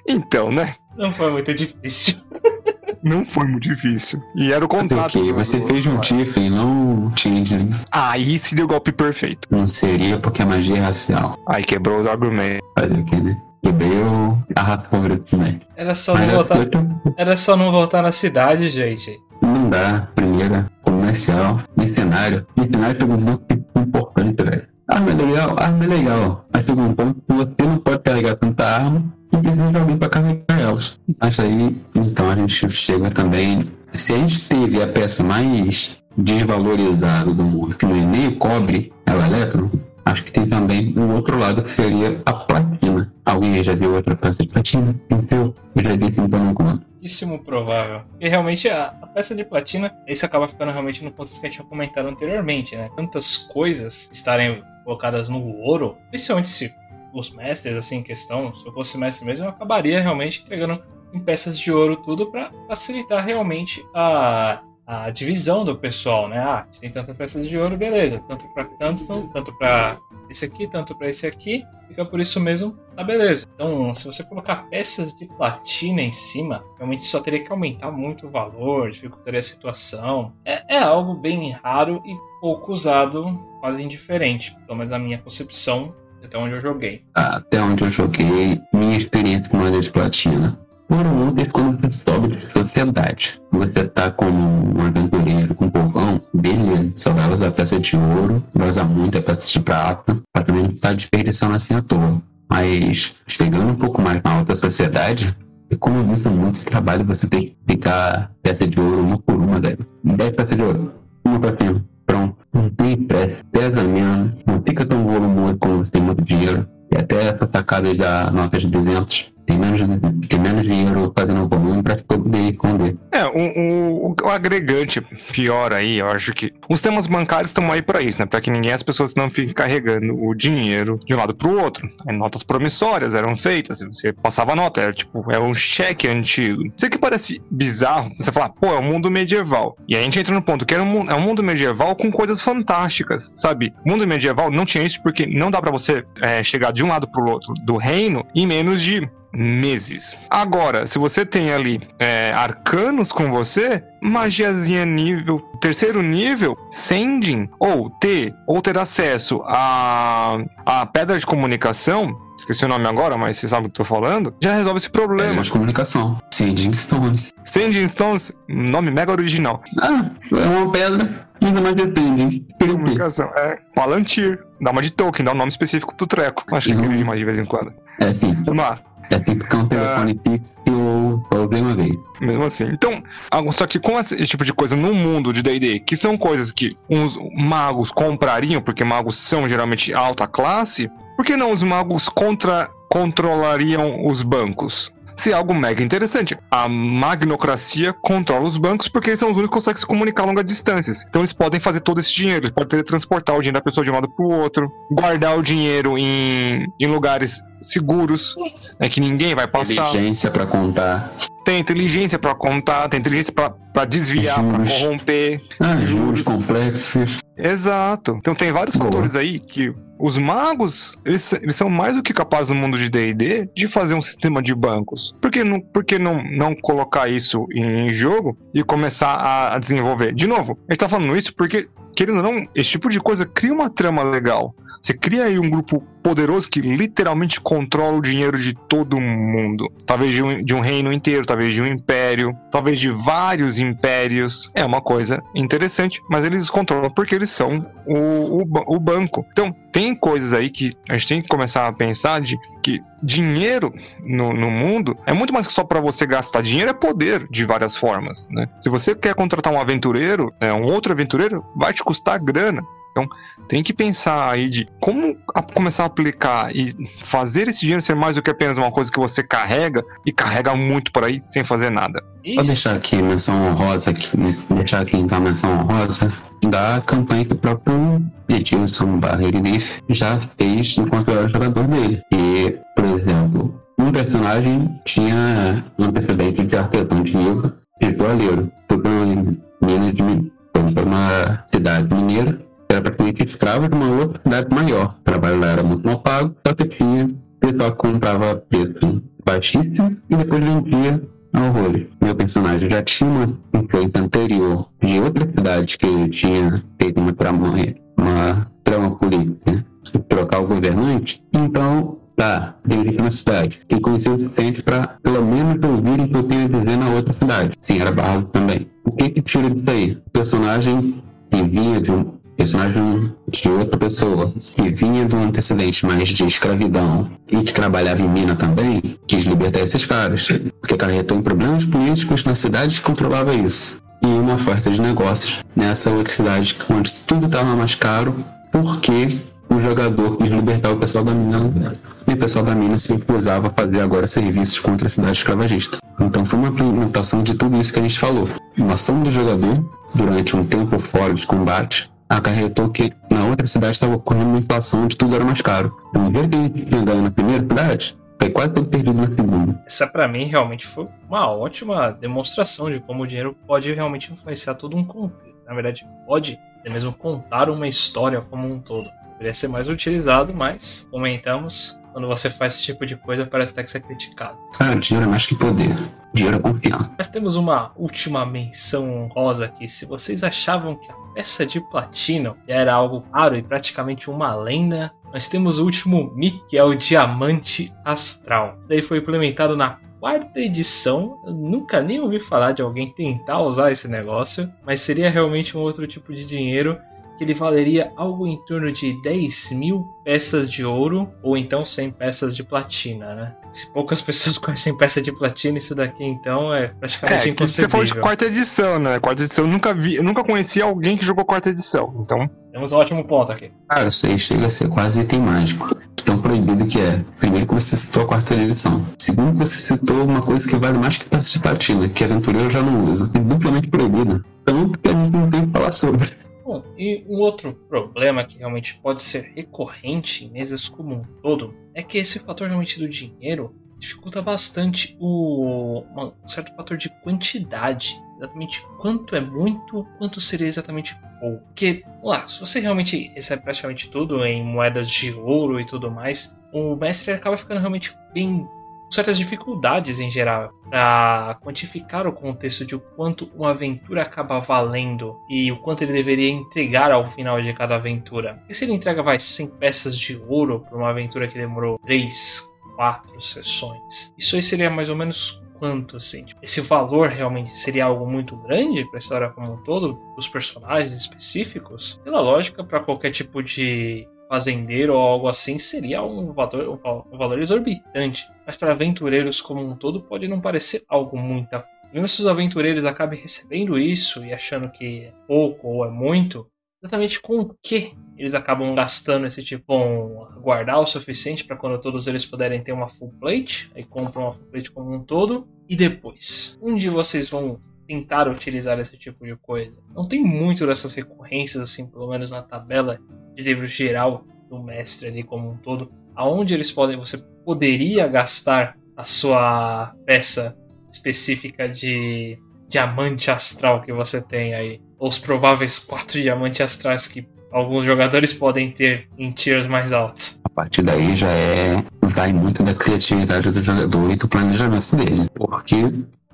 Então, né? Não foi muito difícil. Não foi muito difícil. E era o contrato. que você do- fez um Tiffen, não um Changeling. Aí se deu o golpe perfeito. Não seria porque a magia é racial. Aí quebrou os argumentos. Fazer o quê, né? Quebrei o- a raça favorita também. Era só Mas não voltar. outra- Era só não voltar na cidade, gente. não dá. Primeira, comercial, mercenário. Mercenário chegou um ponto importante, velho. Arma é legal, arma é legal. Mas chegou um ponto que você não pode carregar tanta arma e precisa de alguém pra carregar elas. Mas aí, então a gente chega também. Se a gente teve a peça mais desvalorizada do mundo, que não é nem o cobre, é o elétron, acho que tem também o outro lado que seria a platina. Alguém aí já viu outra peça de platina? Então, eu já disse então não conta. Pouquíssimo provável. E realmente a, a peça de platina, isso acaba ficando realmente no contexto que a gente tinha comentado anteriormente, né? Tantas coisas estarem colocadas no ouro, principalmente se os mestres, assim, em questão, se eu fosse mestre mesmo, eu acabaria realmente entregando em peças de ouro tudo para facilitar realmente a, a divisão do pessoal, né? Ah, tem tantas peças de ouro, beleza. Tanto para tanto, tanto para esse aqui, tanto para esse aqui. Fica por isso mesmo, tá beleza. Então, se você colocar peças de platina em cima, realmente só teria que aumentar muito o valor, dificultaria a situação. É, é algo bem raro e pouco usado, quase indiferente, pelo menos na minha concepção, até onde eu joguei. até onde eu joguei, minha experiência com moeda de platina. Foram muitas quando você sobe de sociedade. Você tá como um aventureiro com povão, beleza. Só vai usar peça de ouro, vai usar muita peça de prata, pra também não estar desperdiçando assim à toa. Mas chegando um pouco mais na alta sociedade, economiza muito trabalho você ter que ficar peça de ouro uma por uma, velho. 10 peças de ouro, uma pra cima. Pronto. Não tem pressa, pesa menos, não fica tão volumoso como você tem muito dinheiro. E até essa sacada da nota de 200, tem menos, tem menos dinheiro fazendo o volume pra poder esconder. É, o, o, o agregante pior aí, eu acho que os temas bancários estão aí pra isso, né? Pra que ninguém, as pessoas não fiquem carregando o dinheiro de um lado pro outro. Aí, notas promissórias eram feitas, você passava nota, era tipo, é um cheque antigo. Sei que parece bizarro, você falar, pô, é um mundo medieval. E a gente entra no ponto que era um, é um mundo medieval com coisas fantásticas, sabe? O mundo medieval não tinha isso porque não dá pra você é, chegar de um lado pro outro do reino em menos de meses. Agora, se você tem ali é, arcanos com você, magiazinha nível terceiro nível, sending ou ter ou ter acesso a a pedra de comunicação, esqueci o nome agora, mas você sabe o que eu tô falando, já resolve esse problema. Pedra de comunicação. Sending Stones. Sending Stones, nome mega original. Ah, é uma pedra. Ainda mais depende. Comunicação, é Palantir. Dá uma de token, dá um nome específico pro treco. Acho que Uhum. uhum. mais de vez em quando. É sim. Mas, É assim porque é um telefone fixo que eu só usei uma vez. mesmo assim. Então, só que com esse tipo de coisa no mundo de D&D, que são coisas que uns magos comprariam, porque magos são geralmente alta classe, por que não os magos contra controlariam os bancos? Se é algo mega interessante. A magnocracia controla os bancos porque eles são os únicos que conseguem se comunicar a longas distâncias. Então eles podem fazer todo esse dinheiro, eles podem teletransportar o dinheiro da pessoa de um lado para o outro, guardar o dinheiro em, em lugares seguros, né, que ninguém vai passar Inteligência pra contar. tem inteligência pra contar, tem inteligência pra pra desviar, pra Juros. corromper. Ah, Juros. juros complexos. Exato. Então tem vários Boa. fatores aí que os magos, eles, eles são mais do que capazes no mundo de D&D de fazer um sistema de bancos. Por que não, por que não, não colocar isso em, em jogo e começar a, a desenvolver? De novo, a gente tá falando isso porque, querendo ou não, esse tipo de coisa cria uma trama legal. Você cria aí um grupo poderoso que literalmente controla o dinheiro de todo mundo. Talvez de um, de um reino inteiro, talvez de um império, talvez de vários impérios. É uma coisa interessante, mas eles controlam porque eles são o, o, o banco. Então, tem coisas aí que a gente tem que começar a pensar de que dinheiro no, no mundo é muito mais que só para você gastar. Dinheiro é poder de várias formas, né? Se você quer contratar um aventureiro, é, um outro aventureiro, vai te custar grana. Então, tem que pensar aí de como a- começar a aplicar e fazer esse dinheiro ser mais do que apenas uma coisa que você carrega e carrega muito por aí sem fazer nada. Vou deixar aqui menção honrosa, aqui, deixar aqui então a menção honrosa da campanha que o próprio Edilson Barreirif já fez enquanto era jogador dele. E, por exemplo, um personagem tinha um antecedente de artesão de Nilva e joalheiro. Foi para uma mina de Mi- foi para uma cidade mineira, era praticamente escravo de uma outra cidade maior. O trabalho lá era muito mal pago, só que tinha pessoal que comprava preço baixíssimo e depois vendia ao rolê. Meu personagem já tinha uma influência anterior de outra cidade que tinha feito uma trama, uma trama política de trocar o governante. Então, tá, dirigi na cidade. Quem conheceu o suficiente para pelo menos ouvir o que eu tenho a dizer na outra cidade. Sim, era Barros também. O que que tira disso aí? O personagem que vinha de um personagem de outra pessoa que vinha de um antecedente mais de escravidão e que trabalhava em mina também, quis libertar esses caras, porque acarretou em problemas políticos na cidade que controlava isso. E uma oferta de negócios nessa outra cidade onde tudo estava mais caro, porque o jogador quis libertar o pessoal da mina e o pessoal da mina se recusava a fazer agora serviços contra a cidade escravagista. Então foi uma implementação de tudo isso que a gente falou. Uma ação do jogador durante um tempo fora de combate acarretou que na outra cidade estava ocorrendo uma inflação onde tudo era mais caro. Então, o dinheiro que a gente tinha ganho na primeira cidade foi quase todo perdido na segunda. Essa pra mim realmente foi uma ótima demonstração de como o dinheiro pode realmente influenciar todo um contexto. Na verdade, pode até mesmo contar uma história como um todo. Deveria ser mais utilizado, mas comentamos, quando você faz esse tipo de coisa parece até que ser criticado. Cara, dinheiro é mais que poder. Dinheiro é confiança. Mas temos uma última menção honrosa aqui. Se vocês achavam que a peça de platino era algo raro e praticamente uma lenda, nós temos o último mic, que é o Diamante Astral. Isso daí foi implementado na quarta edição. Eu nunca nem ouvi falar de alguém tentar usar esse negócio, mas seria realmente um outro tipo de dinheiro que ele valeria algo em torno de 10 mil peças de ouro ou então 100 peças de platina, né? Se poucas pessoas conhecem peça de platina, isso daqui então é praticamente É, você falou de quarta edição, né? Quarta edição eu nunca vi, eu nunca conheci alguém que jogou quarta edição. Então, Temos um ótimo ponto aqui. Cara, isso aí chega a ser quase item mágico. Tão proibido que é. Primeiro que você citou a quarta edição. Segundo que você citou uma coisa que vale mais que peça de platina, que aventureiro já não usa. E duplamente proibida. Tanto que a gente não tem o que falar sobre. Bom, e um outro problema que realmente pode ser recorrente em mesas como um todo é que esse fator realmente do dinheiro dificulta bastante o um certo fator de quantidade. Exatamente quanto é muito, quanto seria exatamente pouco. Porque, lá, se você realmente recebe praticamente tudo em moedas de ouro e tudo mais, o mestre acaba ficando realmente bem certas dificuldades em geral para quantificar o contexto de o quanto uma aventura acaba valendo e o quanto ele deveria entregar ao final de cada aventura. E se ele entrega vai 100 peças de ouro para uma aventura que demorou 3, 4 sessões, isso aí seria mais ou menos quanto assim? Tipo, esse valor realmente seria algo muito grande para a história como um todo, os personagens específicos? Pela lógica, para qualquer tipo de fazendeiro ou algo assim seria um valor, um valor exorbitante, mas para aventureiros como um todo pode não parecer algo muito. Mesmo se os aventureiros acabem recebendo isso e achando que é pouco ou é muito, exatamente com o que eles acabam gastando esse tipo? Vão guardar o suficiente para quando todos eles puderem ter uma full plate, aí compram uma full plate como um todo, e depois? Onde vocês vão tentar utilizar esse tipo de coisa? Não tem muito dessas recorrências, assim, pelo menos na tabela de livro geral do mestre ali como um todo, aonde eles podem, você poderia gastar a sua peça específica de diamante astral que você tem aí, ou os prováveis quatro diamantes astrais que alguns jogadores podem ter em tiers mais altos. A partir daí já é vai muito da criatividade do jogador e do planejamento dele, porque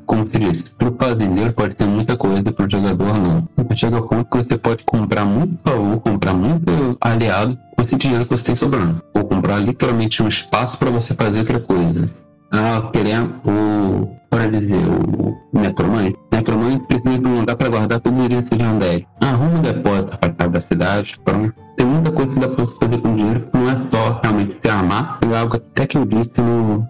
como se diz, para o fazendeiro pode ter muita coisa, para o jogador não. Então chega ao ponto que você pode comprar muito baú, comprar muito aliado com esse dinheiro que você tem sobrando. Ou comprar literalmente um espaço para você fazer outra coisa. Ah, querer o. Para dizer, o Metromante. Metromante precisa de um lugar para guardar todo o dinheiro de Undead. Arruma um depósito para cada cidade. Pronto. Tem muita coisa que dá para você fazer com dinheiro não é só realmente se armar. É algo até que eu disse no.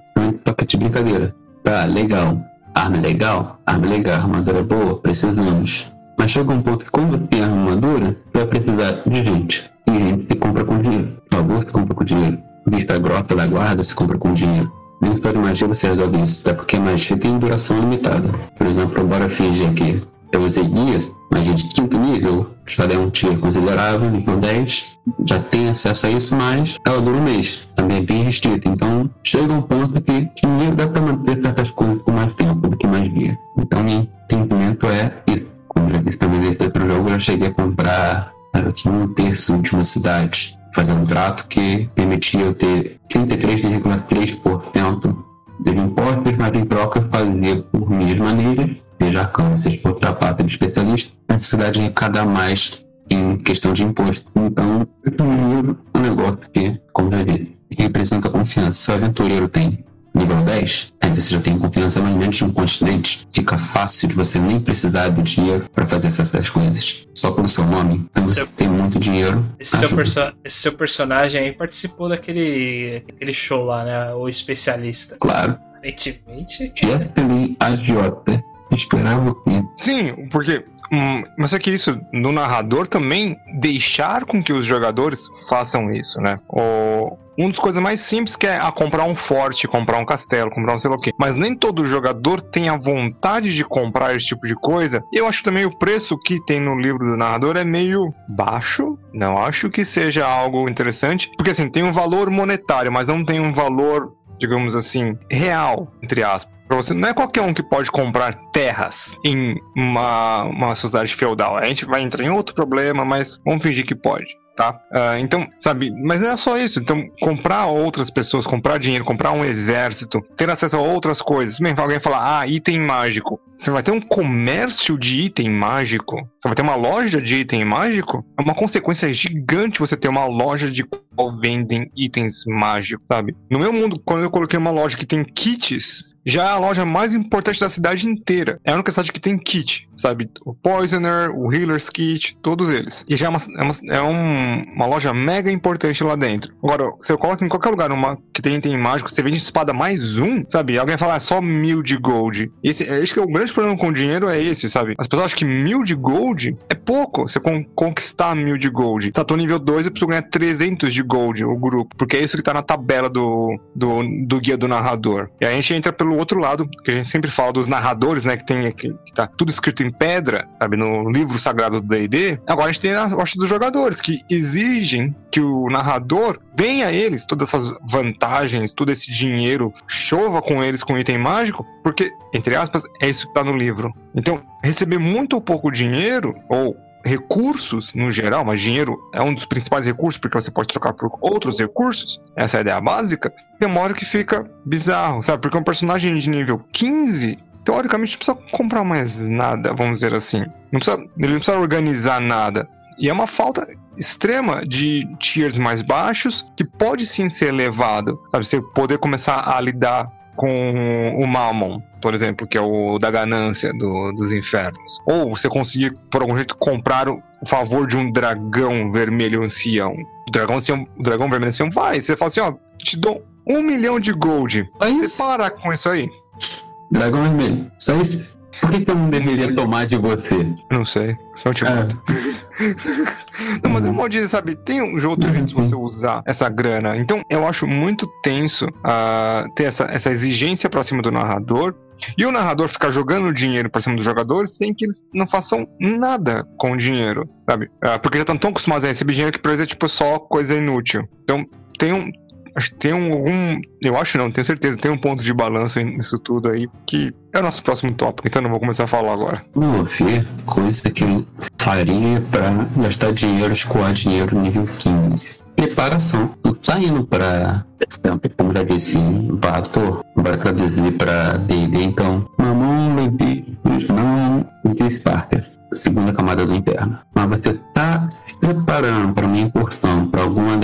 Só que de brincadeira. Tá, legal Arma legal? Arma legal, armadura boa? Precisamos. Mas chega um ponto que quando você tem armadura, você vai precisar de gente. E gente se compra com dinheiro. Favor se compra com dinheiro. Vista grossa da guarda se compra com dinheiro. Nem só de magia você resolve isso, até porque a magia tem duração limitada. Por exemplo, bora fingir aqui eu usei guias, magia de quinto nível, já é um tier considerável, nível 10, já tem acesso a isso, mas ela dura um mês, também é bem restrita. Então chega um ponto que dinheiro dá para manter certas coisas por mais tempo do que mais guia. Então meu entendimento é isso. Como já disse também nesse outro jogo, eu cheguei a comprar eu tinha um terço de cidade, fazer um trato que permitia eu ter 33,3% de impostos, mas em troca fazia por minhas maneiras seja seja por trapaça de especialista, a necessidade de arrecadar mais em questão de imposto. Então, é um negócio que, como já disse, representa confiança. Se o aventureiro tem nível 10, aí você já tem confiança no menos de um continente. Fica fácil de você nem precisar do dinheiro para fazer essas coisas. Só pelo seu nome. Então você seu... tem muito dinheiro. Esse seu, perso... esse seu, personagem aí participou daquele, daquele show lá, né? O especialista. Claro. Aparentemente. Jeffrey Agiota esperava? Sim, porque Hum, mas é que isso, no narrador também, deixar com que os jogadores façam isso, né? O, uma das coisas mais simples que é ah, comprar um forte, comprar um castelo, comprar um sei lá o quê. Mas nem todo jogador tem a vontade de comprar esse tipo de coisa. Eu acho também o preço que tem no livro do narrador é meio baixo. Não acho que seja algo interessante. Porque assim, tem um valor monetário, mas não tem um valor digamos assim, real, entre aspas. Pra você, não é qualquer um que pode comprar terras em uma, uma sociedade feudal. A gente vai entrar em outro problema, mas vamos fingir que pode tá? Uh, então, sabe, mas não é só isso. Então, comprar outras pessoas, comprar dinheiro, comprar um exército, ter acesso a outras coisas. Bem, alguém falar, ah, item mágico. Você vai ter um comércio de item mágico? Você vai ter uma loja de item mágico? É uma consequência gigante você ter uma loja de qual vendem itens mágicos, sabe? No meu mundo, quando eu coloquei uma loja que tem kits, já é a loja mais importante da cidade inteira. É a única cidade que tem kit, sabe? O Poisoner, o Healer's Kit, todos eles. E já é uma, é uma, é um, uma loja mega importante lá dentro. Agora, se eu coloco em qualquer lugar uma que tem item mágico, você vende espada mais um, sabe? Alguém fala, ah, só mil de gold. Esse, acho que o grande problema com o dinheiro é esse, sabe? As pessoas acham que mil de gold é pouco. Você con conquistar mil de gold. Tá, tô nível 2, eu preciso ganhar 300 de gold, o grupo. Porque é isso que tá na tabela do, do, do guia do narrador. E a gente entra pelo pelo outro lado, que a gente sempre fala dos narradores, né? Que tem que, que tá tudo escrito em pedra, sabe, no livro sagrado do DD. Agora a gente tem a parte dos jogadores, que exigem que o narrador venha a eles todas essas vantagens, todo esse dinheiro, chova com eles com item mágico, porque, entre aspas, é isso que tá no livro. Então, receber muito ou pouco dinheiro, ou recursos no geral, mas dinheiro é um dos principais recursos porque você pode trocar por outros recursos, essa é a ideia básica, tem uma hora que fica bizarro, sabe? Porque um personagem de nível 15 teoricamente não precisa comprar mais nada, vamos dizer assim. Não precisa, ele não precisa organizar nada. E é uma falta extrema de tiers mais baixos que pode sim ser elevado, sabe? Você poder começar a lidar com o Mammon, por exemplo, que é o da ganância do, dos infernos. Ou você conseguir, por algum jeito, comprar o favor de um dragão vermelho ancião. O dragão, ancião, o dragão vermelho ancião vai. Você fala assim: ó, te dou um milhão de gold. Você para com isso aí. Dragão vermelho. Só isso. Por que, que eu não deveria tomar de você? Não sei. Só te Ah. não, mas é um modo de, sabe, tem um outro jeito de você usar essa grana. Então, eu acho muito tenso ah, ter essa, essa exigência pra cima do narrador. E o narrador ficar jogando dinheiro pra cima dos jogadores sem que eles não façam nada com o dinheiro, sabe? Ah, porque já estão tão acostumados a receber dinheiro que pra eles é tipo só coisa inútil. Então, tem um. Acho que tem um, algum. Eu acho não, tenho certeza, tem um ponto de balanço nisso tudo aí, que é o nosso próximo tópico, então não vou começar a falar agora. Você, coisa que eu faria pra gastar dinheiro, escoar dinheiro nível 15. Preparação. Tu tá indo pra. Como já disse, pastor, vai traduzir pra DD, então. Mamão, Levi, não de Sparker. Segunda camada do inferno. Mas você tá se preparando para uma incursão, para alguma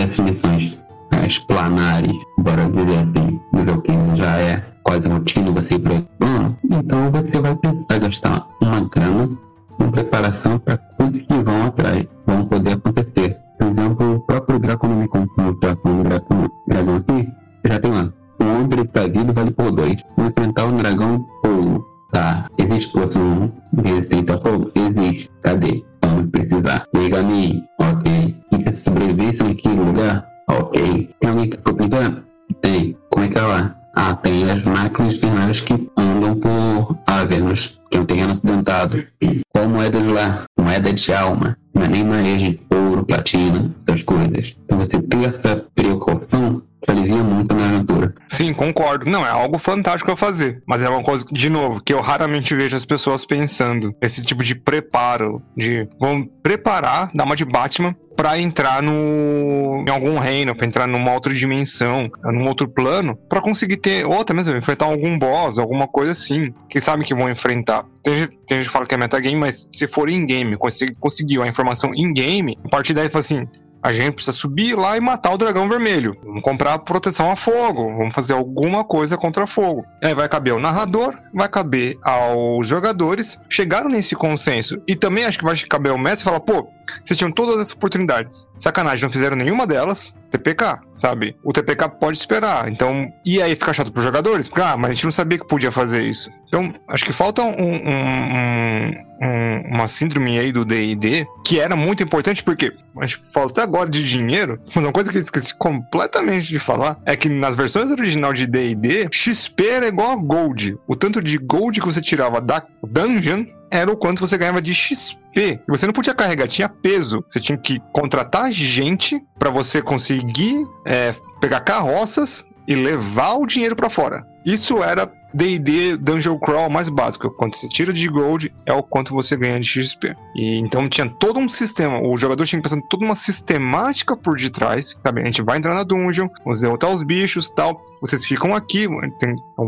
definições as planares, bora dizer assim, nível 15 já é quase rotina você ir para plano, então você vai precisar gastar uma grana com preparação para coisas que vão atrás, vão poder acontecer. Por exemplo, o próprio Draconomicon, como tá com o dragão, dragão aqui, já tem lá. Um homem pra vida vale por dois. Vou enfrentar um dragão por Tá, existe poção de ao fogo? Existe. Cadê? Vamos precisar. A mim. Ok. E se sobrevivesse naquele lugar? Ok. Tem alguém que ficou pintando? Tem. Como é que é lá? Ah, tem as máquinas infernais que andam por Avernus, que é um terreno acidentado. Qual moedas lá? Moeda de alma. Não é nem mais de ouro, platina, essas coisas. Então você ter essa precaução alivia muito na aventura. Sim, concordo. Não, é algo fantástico a fazer. Mas é uma coisa, de novo, que eu raramente vejo as pessoas pensando. Esse tipo de preparo, de vamos preparar, dar uma de Batman, pra entrar no em algum reino, pra entrar numa outra dimensão, num outro plano, pra conseguir ter, ou até mesmo enfrentar algum boss, alguma coisa assim, que sabe que vão enfrentar. Tem, gente- tem gente que fala que é metagame, mas se for in-game, conseguiu a informação in-game, a partir daí fala assim, a gente precisa subir lá e matar o dragão vermelho. Vamos comprar proteção a fogo. Vamos fazer alguma coisa contra fogo. Aí vai caber ao narrador, vai caber aos jogadores. Chegaram nesse consenso. E também acho que vai caber ao mestre falar: pô, vocês tinham todas essas oportunidades. Sacanagem, não fizeram nenhuma delas. TPK, sabe? O TPK pode esperar. Então, e aí fica chato pros jogadores? Porque, ah, mas a gente não sabia que podia fazer isso. Então, acho que falta um, um- um- um- uma síndrome aí do D&D que era muito importante porque a gente falou até agora de dinheiro, mas uma coisa que eu esqueci completamente de falar é que nas versões original de D&D, XP era igual a Gold. O tanto de Gold que você tirava da dungeon era o quanto você ganhava de XP. E você não podia carregar, tinha peso. Você tinha que contratar gente pra você conseguir é, pegar carroças e levar o dinheiro pra fora. Isso era D&D Dungeon Crawl mais básico. Quanto você tira de gold é o quanto você ganha de XP. E então tinha todo um sistema. O jogador tinha que pensar toda uma sistemática por detrás. Sabe? A gente vai entrar na dungeon, vamos derrotar os bichos tal. Vocês ficam aqui,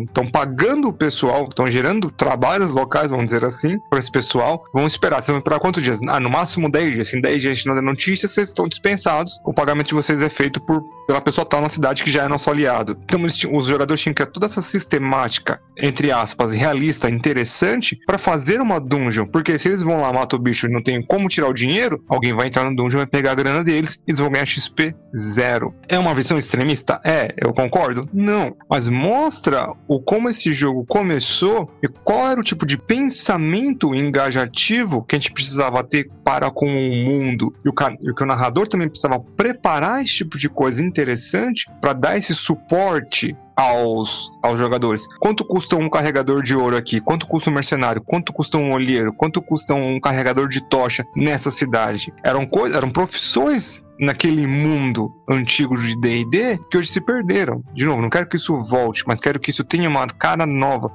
estão pagando o pessoal, estão gerando trabalhos locais, vamos dizer assim, para esse pessoal. Vamos esperar. Vocês vão esperar quantos dias? Ah, no máximo 10 dias. Em 10 dias a gente não der notícia, vocês estão dispensados. O pagamento de vocês é feito por, pela pessoa tal na cidade que já é nosso aliado. Então os jogadores tinham que criar toda essa sistemática, entre aspas, realista, interessante, para fazer uma dungeon. Porque se eles vão lá, matam o bicho e não tem como tirar o dinheiro, alguém vai entrar no dungeon, vai pegar a grana deles, eles vão ganhar XP zero. É uma visão extremista? É, eu concordo? Não. Mas mostra o como esse jogo começou e qual era o tipo de pensamento engajativo que a gente precisava ter para com o mundo. E o, e que o narrador também precisava preparar esse tipo de coisa interessante para dar esse suporte aos, aos jogadores. Quanto custa um carregador de ouro aqui? Quanto custa um mercenário? Quanto custa um olheiro? Quanto custa um carregador de tocha nessa cidade? Eram coisas, eram profissões naquele mundo antigo de D&D que hoje se perderam. De novo, não quero que isso volte, mas quero que isso tenha uma cara nova.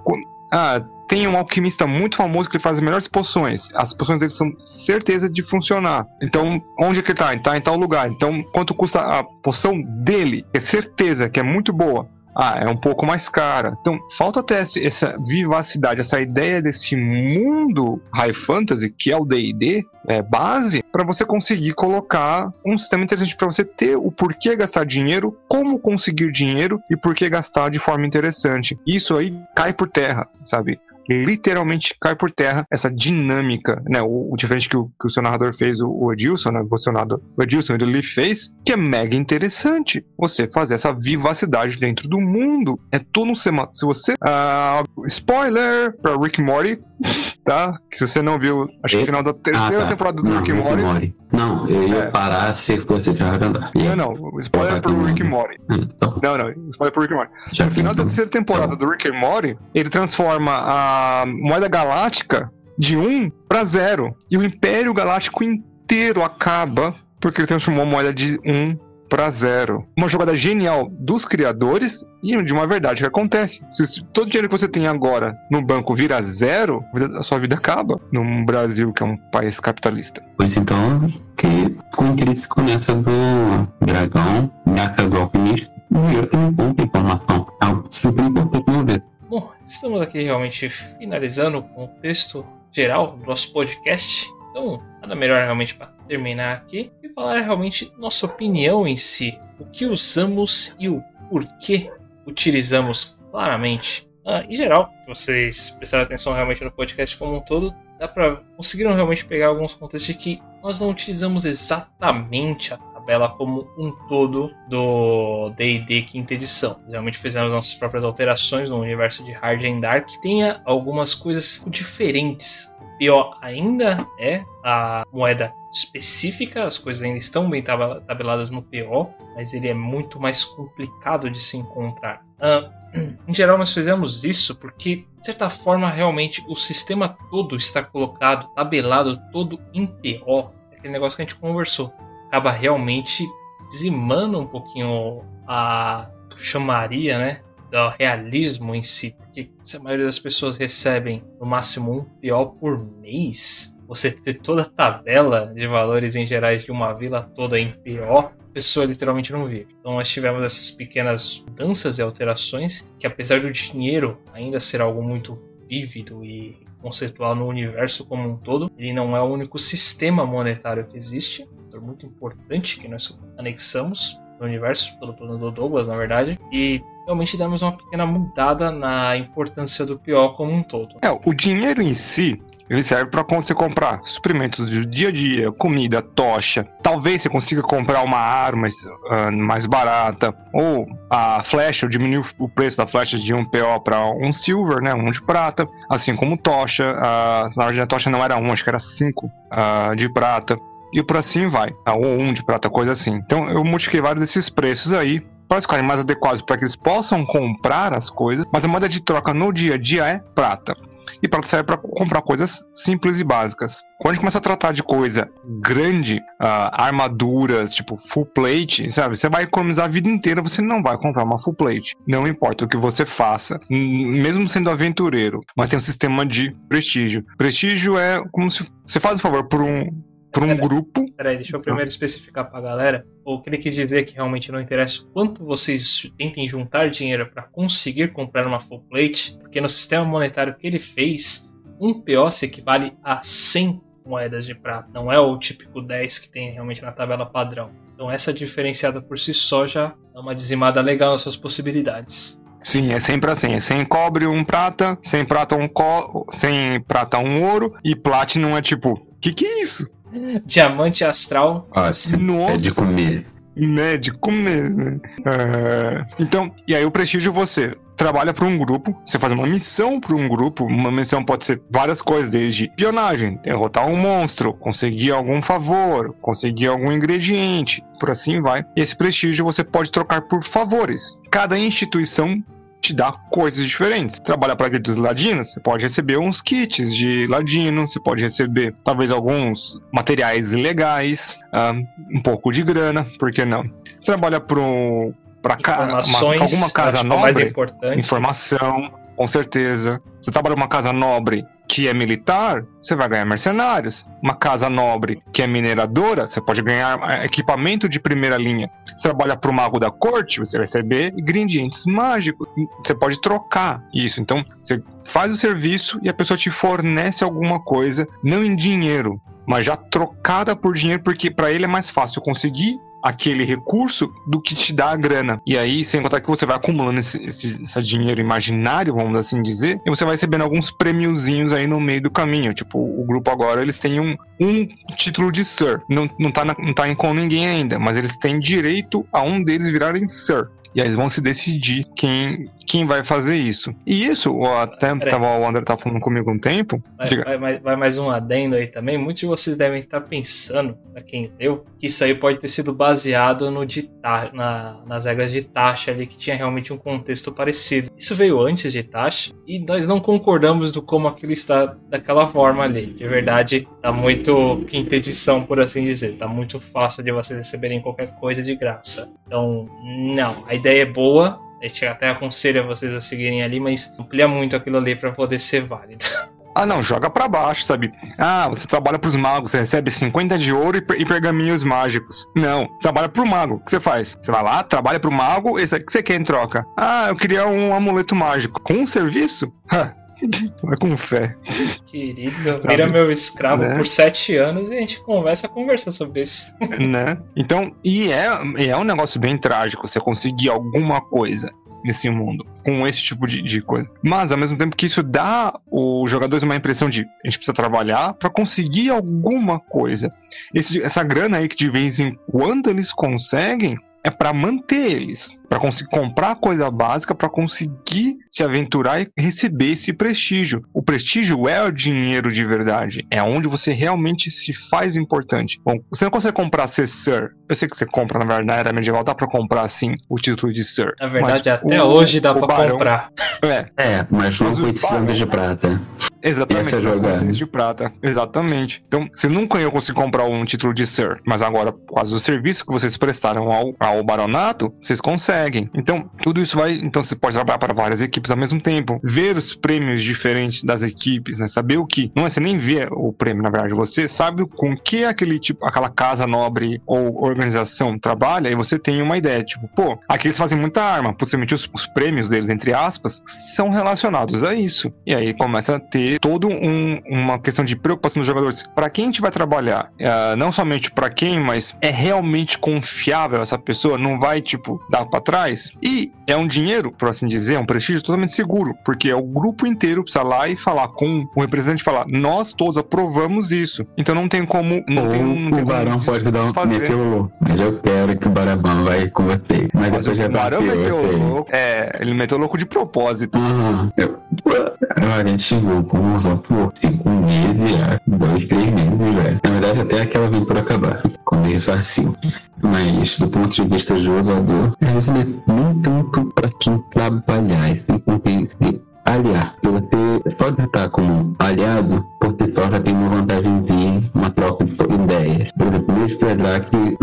Ah, tem um alquimista muito famoso que ele faz as melhores poções. As poções dele são certeza de funcionar. Então, onde é que ele tá? Ele tá em tal lugar. Então, quanto custa a poção dele? É certeza que é muito boa ah, é um pouco mais cara. Então, falta até essa vivacidade, essa ideia desse mundo high fantasy, que é o D&D, é, base, para você conseguir colocar um sistema interessante para você ter o porquê gastar dinheiro, como conseguir dinheiro e por que gastar de forma interessante. Isso aí cai por terra, sabe? Literalmente cai por terra essa dinâmica, né? O, o diferente que o, que o seu narrador fez, o, o Edilson, né? O, seu narrador, o Edilson ele Lee fez, que é mega interessante. Você fazer essa vivacidade dentro do mundo. É todo um sema. Se você. Uh, spoiler pra Rick Morty, tá? Que se você não viu, acho que no final da terceira ah, tá. temporada do não, Rick, Rick Morty. Não, eu ia é. parar se fosse já andar. Não, não, spoiler pro Rick Morty. Hum, tá não, não, spoiler pro Rick Morty. Já no final da terceira temporada tá do Rick Morty, ele transforma a moeda galáctica de 1 para 0. E o Império Galáctico inteiro acaba porque ele transformou a moeda de 1 para zero. Uma jogada genial dos criadores e de uma verdade que acontece. Se todo o dinheiro que você tem agora no banco vira zero, a sua vida acaba num Brasil que é um país capitalista. Pois então, que com que eles começam do dragão, meta do alquimista, que não conta informação. É algo super importante não ver. Bom, estamos aqui realmente finalizando o contexto geral do nosso podcast. Então, nada melhor realmente para terminar aqui e falar realmente nossa opinião em si. O que usamos e o porquê utilizamos claramente. Ah, em geral, se vocês prestarem atenção realmente no podcast como um todo, dá para conseguiram realmente pegar alguns contextos de que nós não utilizamos exatamente a tabela como um todo do D&D quinta edição. Realmente fizemos nossas próprias alterações no universo de Hard and Dark. Tenha algumas coisas diferentes PO ainda é a moeda específica, as coisas ainda estão bem tabeladas no PO, mas ele é muito mais complicado de se encontrar. Uh, em geral, nós fizemos isso porque, de certa forma, realmente o sistema todo está colocado, tabelado todo em PO, aquele negócio que a gente conversou. Acaba realmente dizimando um pouquinho a chamaria, né? Do realismo em si. Porque se a maioria das pessoas recebem no máximo um PO por mês, você ter toda a tabela de valores em gerais de uma vila toda em PO, a pessoa literalmente não vive. Então nós tivemos essas pequenas mudanças e alterações que apesar do dinheiro ainda ser algo muito vívido e conceitual no universo como um todo, ele não é o único sistema monetário que existe, é muito importante que nós anexamos universo, pelo plano do Douglas, na verdade, e realmente demos uma pequena mudada na importância do PO como um todo. É, o dinheiro em si, ele serve para você comprar suprimentos do dia a dia, comida, tocha. Talvez você consiga comprar uma arma uh, mais barata. Ou a flecha, diminuir o preço da flecha de um PO para um silver, né? Um de prata. Assim como tocha. Uh, na verdade, a tocha não era um, acho que era cinco uh, de prata. E por assim vai. Ou um de prata, coisa assim. Então eu multipliquei vários desses preços aí para ficarem mais adequados para que eles possam comprar as coisas, mas a moeda de troca no dia a dia é prata. E prata serve para comprar coisas simples e básicas. Quando a gente começa a tratar de coisa grande, uh, armaduras, tipo full plate, sabe? Você vai economizar a vida inteira, você não vai comprar uma full plate. Não importa o que você faça, mesmo sendo aventureiro, mas tem um sistema de prestígio. Prestígio é como se você faz um favor por um, por um grupo. Peraí, deixa eu primeiro especificar pra galera. O que ele quis dizer é que realmente não interessa o quanto vocês tentem juntar dinheiro para conseguir comprar uma full plate, porque no sistema monetário que ele fez, um PO se equivale a 100 moedas de prata. Não é o típico 10 que tem realmente na tabela padrão. Então essa diferenciada por si só já é uma dizimada legal nas suas possibilidades. Sim, é sempre assim. É 100 cobre, um prata, 100 prata, um co... 100 prata, um ouro, e platinum é tipo, que que é isso? Diamante astral. Nossa, Nossa. é de comer. Né, de comer, né? Uh, então, e aí o prestígio você trabalha para um grupo, você faz uma missão para um grupo, uma missão pode ser várias coisas, desde espionagem, derrotar um monstro, conseguir algum favor, conseguir algum ingrediente, por assim vai. E esse prestígio você pode trocar por favores. Cada instituição te dá coisas diferentes. Trabalha para a dos ladinos, você pode receber uns kits de ladino, você pode receber talvez alguns materiais legais, um, um pouco de grana, por que não? Você trabalha para ca uma, alguma casa nobre, informação, com certeza. Você trabalha numa casa nobre que é militar, você vai ganhar mercenários. Uma casa nobre que é mineradora, você pode ganhar é, equipamento de primeira linha. Você trabalha para o mago da corte, você vai receber ingredientes mágicos. Você pode trocar isso. Então, você faz o serviço e a pessoa te fornece alguma coisa, não em dinheiro, mas já trocada por dinheiro, porque para ele é mais fácil conseguir aquele recurso do que te dá a grana. E aí, sem contar que você vai acumulando esse, esse, esse dinheiro imaginário, vamos assim dizer, e você vai recebendo alguns prêmiozinhos aí no meio do caminho. Tipo, o grupo agora, eles têm um, um título de Sir. Não, não, tá na, não tá com ninguém ainda, mas eles têm direito a um deles virarem Sir. E aí eles vão se decidir quem, quem vai fazer isso. E isso, até tava, o André tava falando comigo um tempo. Vai, vai, vai, mais um adendo aí também. Muitos de vocês devem estar pensando, pra quem leu, que isso aí pode ter sido baseado no de na, nas regras de taxa ali, que tinha realmente um contexto parecido. Isso veio antes de taxa e nós não concordamos do como aquilo está daquela forma ali. De verdade, tá muito quinta edição, por assim dizer. Tá muito fácil de vocês receberem qualquer coisa de graça. Então, não. A ideia ideia é boa, a gente até aconselha vocês a seguirem ali, mas amplia muito aquilo ali para poder ser válido. Ah, não, joga para baixo, sabe? Ah, você trabalha pros magos, você recebe 50 de ouro e, pergaminhos mágicos. Não, trabalha pro mago. O que você faz? Você vai lá, trabalha pro mago, esse, o que você quer em troca? Ah, eu queria um amuleto mágico. Com um serviço? Vai com fé. Querido, vira meu escravo né? por sete anos e a gente conversa, conversa sobre isso. Né? Então, e é, é um negócio bem trágico você conseguir alguma coisa nesse mundo com esse tipo de, de, coisa. Mas ao mesmo tempo que isso dá os jogadores uma impressão de a gente precisa trabalhar para conseguir alguma coisa. Esse, essa grana aí que de vez em quando eles conseguem é para manter eles para conseguir comprar coisa básica, para conseguir se aventurar e receber esse prestígio. O prestígio é o dinheiro de verdade, é onde você realmente se faz importante. Bom, você não consegue comprar ser Sir. Eu sei que você compra, na verdade, na era medieval dá para comprar sim o título de Sir. Na verdade, até o, hoje dá para comprar. É, é mas não com 800 de prata. Exatamente, Essa é de prata. Exatamente. Então, você nunca ia conseguir comprar um título de Sir, mas agora, por causa do serviço que vocês prestaram ao, ao baronato, vocês conseguem conseguem. Então, tudo isso vai. Então, você pode trabalhar para várias equipes ao mesmo tempo, ver os prêmios diferentes das equipes, né? Saber o que. Não é você nem ver o prêmio, na verdade, você sabe com que aquele tipo, aquela casa nobre ou organização trabalha e você tem uma ideia. Tipo, pô, aqui eles fazem muita arma, possivelmente os, os prêmios deles, entre aspas, são relacionados a isso. E aí começa a ter todo um, uma questão de preocupação dos jogadores. Para quem a gente vai trabalhar? Uh, não somente para quem, mas é realmente confiável essa pessoa? Não vai, tipo, dar pra E é um dinheiro, por assim dizer, é um prestígio totalmente seguro, porque é o grupo inteiro precisa lá e falar com o representante falar, nós todos aprovamos isso. Então não tem como. Não Ou tem, não tem o Barão pode dar um fazer. louco. Mas eu quero que o Barabão vai com você. Mas, Mas o já Barão meteu louco. É, ele meteu louco de propósito. Uhum. Eu, a gente chegou com uns por cinco meses, dois, três meses, velho. Na verdade, até aquela aventura acabar, quando ele ressarciu. Mas do ponto de vista jogador, isso é nem tanto para quem trabalhar, e com aliar. Se você só estar como aliado, por si só já tem uma vantagem de uma troca de ideias. Por exemplo, o Mestre não tem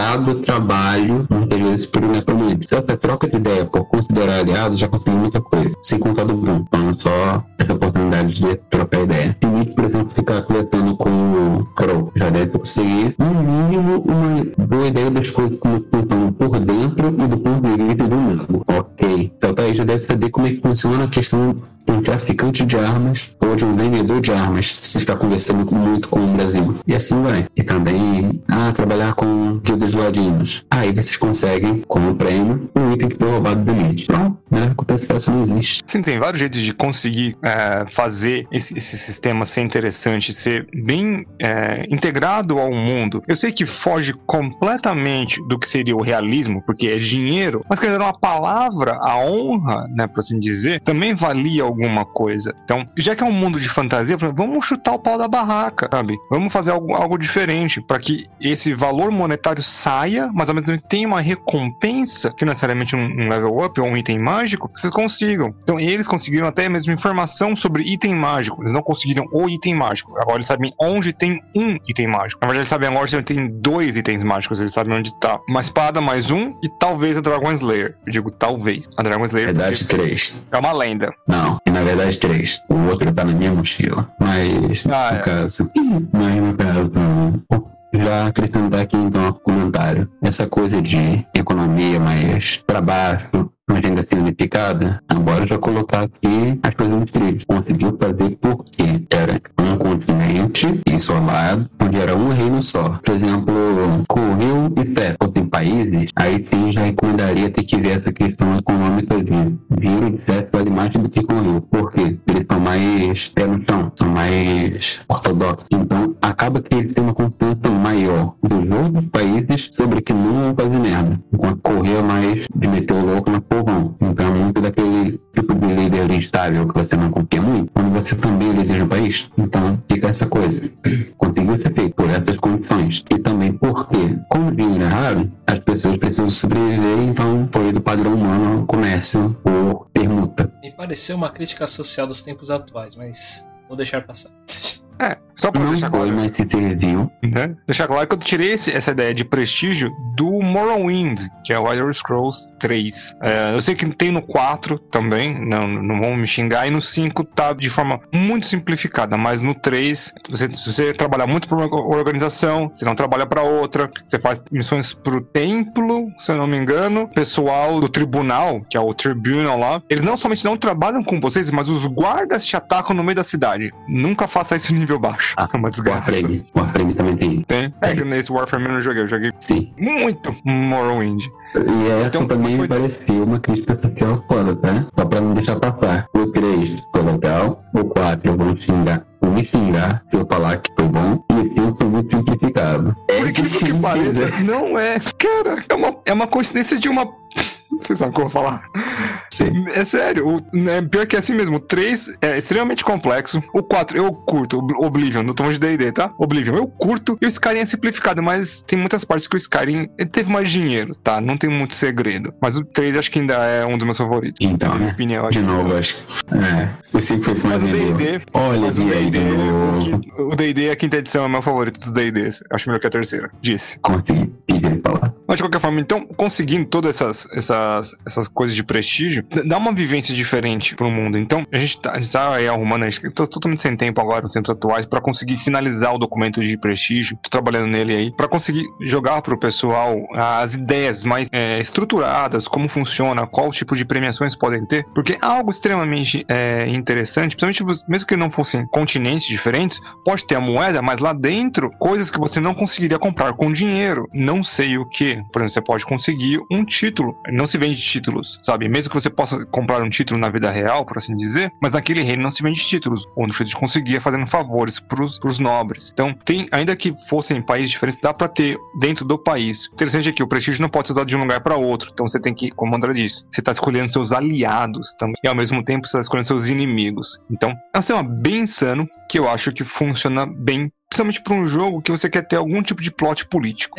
concretizado o trabalho no interior superior Se essa troca de ideia por considerar aliado, já conseguiu muita coisa. Sem contar do Bruno, falando só essa oportunidade de trocar ideia. Se muito, por exemplo, ficar coletando com o Crow, já deve conseguir, no mínimo, uma boa ideia das coisas como funcionam por dentro e do ponto de vista do mundo. Ok. Então tá aí, já deve saber como é que funciona a questão um traficante de armas ou de um vendedor de armas se está conversando muito com o Brasil. E assim vai. E também, ah, trabalhar com guildas ladinhos. Aí vocês conseguem, como prêmio, um item que foi roubado do elite. Pronto, melhor recompensa não existe. Sim, tem vários jeitos de conseguir é, fazer esse, esse, sistema ser interessante, ser bem é, integrado ao mundo. Eu sei que foge completamente do que seria o realismo, porque é dinheiro, mas quer dizer, uma palavra, a honra, né, por assim dizer, também valia algum alguma coisa. Então, já que é um mundo de fantasia, vamos chutar o pau da barraca, sabe? Vamos fazer algo, algo diferente para que esse valor monetário saia, mas ao mesmo tempo tenha uma recompensa, que não necessariamente um, um level up ou um item mágico, mágico, vocês consigam. Então eles conseguiram até mesmo informação sobre item mágico. Eles não conseguiram o item mágico. Agora eles sabem onde tem um item mágico. Na verdade, eles sabem agora se tem dois itens mágicos. Eles sabem onde tá uma espada mais um e talvez a Dragon Slayer. Eu digo talvez. A Dragon Slayer. Na verdade, três. É uma lenda. Não, na verdade, três. O outro tá na minha mochila. Mas, ah, no é. caso. Mas, no caso. Já acrescentar aqui então um comentário. Essa coisa de economia mais para baixo, mas ainda significada, agora já colocar aqui as coisas no trilho. Conseguiu fazer porque era um continente isolado, onde era um reino só. Por exemplo, Correio e Fé fossem países, aí sim já recomendaria ter que ver essa questão econômica de vírus de Fé vale mais do que Correio. Por quê? Eles são mais pé no chão, são mais ortodoxos. Então, acaba que eles têm uma confiança maior dos outros países sobre que não vão fazer merda. Correio é mais de meter o louco na povão. Então, muito daquele tipo de líder instável que você não confia muito, quando você também é líder de um país. Então, fica essa coisa. Conseguiu ser feito por essas condições. E também porque, como o dinheiro é raro, as pessoas precisam sobreviver, então foi do padrão humano comércio por permuta. Me pareceu uma crítica social dos tempos atuais, mas vou deixar passar. É, só pra Não deixar claro. mas se serviu. né? Deixar claro que eu tirei esse- essa ideia de prestígio do Morrowind, que é o Elder Scrolls 3. É, eu sei que tem no 4 também, não, não vão me xingar, e no 5 tá de forma muito simplificada, mas no 3, você, se você trabalhar muito por uma organização, você não trabalha pra outra, você faz missões pro templo, se eu não me engano, pessoal do tribunal, que é o tribunal lá, eles não somente não trabalham com vocês, mas os guardas te atacam no meio da cidade. Nunca faça isso em nível baixo. Ah, é uma desgraça. Warframe. Warframe também tem. Tem. É que nesse Warframe eu não joguei, eu joguei Sim. muito Morrowind. E essa Então, também foi- parecia uma crítica social foda, tá? Só pra não deixar passar. O 3 foi legal, o 4 eu vou xingar, vou me xingar se eu falar que foi bom, e o 5 foi muito simplificado. É Por incrível que difícil, pareça, né? não é. Cara, é uma, é uma coincidência de uma. Vocês sabem o que eu vou falar? Sim. É sério, o, é, pior que é assim mesmo. O 3 é extremamente complexo. O 4 eu curto, o Oblivion, no tom de DD, tá? Oblivion eu curto. E o Skyrim é simplificado, mas tem muitas partes que o Skyrim teve mais dinheiro, tá? Não tem muito segredo. Mas o 3 acho que ainda é um dos meus favoritos. Então, né? opinião, acho De que- novo, acho que. É. O 5 foi Mas o. D&D, Olha, mas o D&D, novo. o D&D, a quinta edição é meu favorito dos D&Ds. Acho melhor que a terceira. Disse. Consegui pedir falar. Mas de qualquer forma, então, conseguindo todas essas, essas, essas coisas de prestígio, dá uma vivência diferente pro mundo. Então, a gente tá, a gente tá aí arrumando, a gente tô totalmente sem tempo agora nos tempos atuais pra conseguir finalizar o documento de prestígio. Tô trabalhando nele aí, pra conseguir jogar pro pessoal as ideias mais é, estruturadas, como funciona, qual tipo de premiações podem ter, porque é algo extremamente é, interessante, principalmente mesmo que não fossem continentes diferentes, pode ter a moeda, mas lá dentro, coisas que você não conseguiria comprar com dinheiro. Não sei o que. Por exemplo, você pode conseguir um título. Não se vende títulos, sabe? Mesmo que você possa comprar um título na vida real, por assim dizer, mas naquele reino não se vende títulos. Onde você conseguia fazendo favores pros, pros nobres. Então, tem, ainda que fossem países diferentes, dá pra ter dentro do país. Interessante é que o prestígio não pode ser usado de um lugar para outro. Então, você tem que, como o André disse, você tá escolhendo seus aliados também. E ao mesmo tempo, você tá escolhendo seus inimigos. Então, é um sistema bem insano que eu acho que funciona bem, principalmente para um jogo que você quer ter algum tipo de plot político.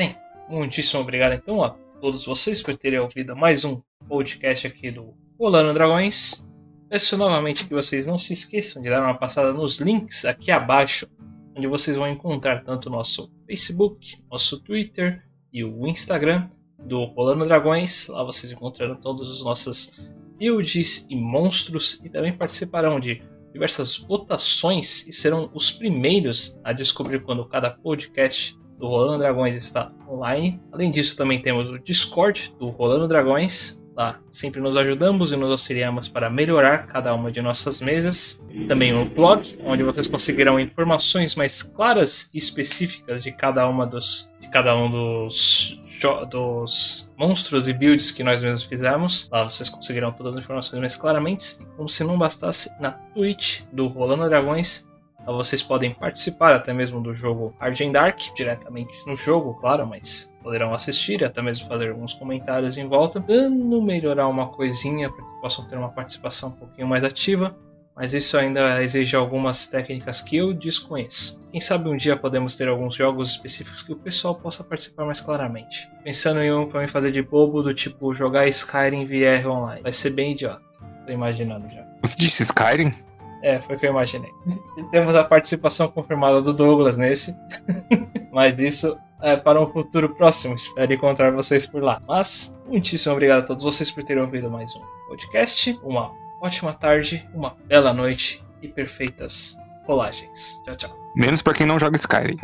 Muitíssimo obrigado então a todos vocês por terem ouvido mais um podcast aqui do Rolando Dragões. Peço novamente que vocês não se esqueçam de dar uma passada nos links aqui abaixo, onde vocês vão encontrar tanto o nosso Facebook, nosso Twitter e o Instagram do Rolando Dragões. Lá vocês encontrarão todas as nossas builds e monstros e também participarão de diversas votações e serão os primeiros a descobrir quando cada podcast do Rolando Dragões está online. Além disso, também temos o Discord do Rolando Dragões. Lá sempre nos ajudamos e nos auxiliamos para melhorar cada uma de nossas mesas. Também o blog, onde vocês conseguirão informações mais claras e específicas de cada uma dos de cada um dos, dos monstros e builds que nós mesmos fizemos. Lá vocês conseguirão todas as informações mais claramente. Como se não bastasse, na Twitch do Rolando Dragões vocês podem participar até mesmo do jogo and Dark, diretamente no jogo, claro, mas poderão assistir e até mesmo fazer alguns comentários em volta, dando melhorar uma coisinha para que possam ter uma participação um pouquinho mais ativa. mas isso ainda exige algumas técnicas que eu desconheço. Quem sabe um dia podemos ter alguns jogos específicos que o pessoal possa participar mais claramente. Pensando em um para me fazer de bobo do tipo jogar Skyrim VR online. Vai ser bem idiota. Tô imaginando já. Você disse Skyrim? É, foi o que eu imaginei. E temos a participação confirmada do Douglas nesse. Mas isso é para um futuro próximo. Espero encontrar vocês por lá. Mas, muitíssimo obrigado a todos vocês por terem ouvido mais um podcast. Uma ótima tarde, uma bela noite e perfeitas rolagens. Tchau, tchau. Menos pra quem não joga Skyrim.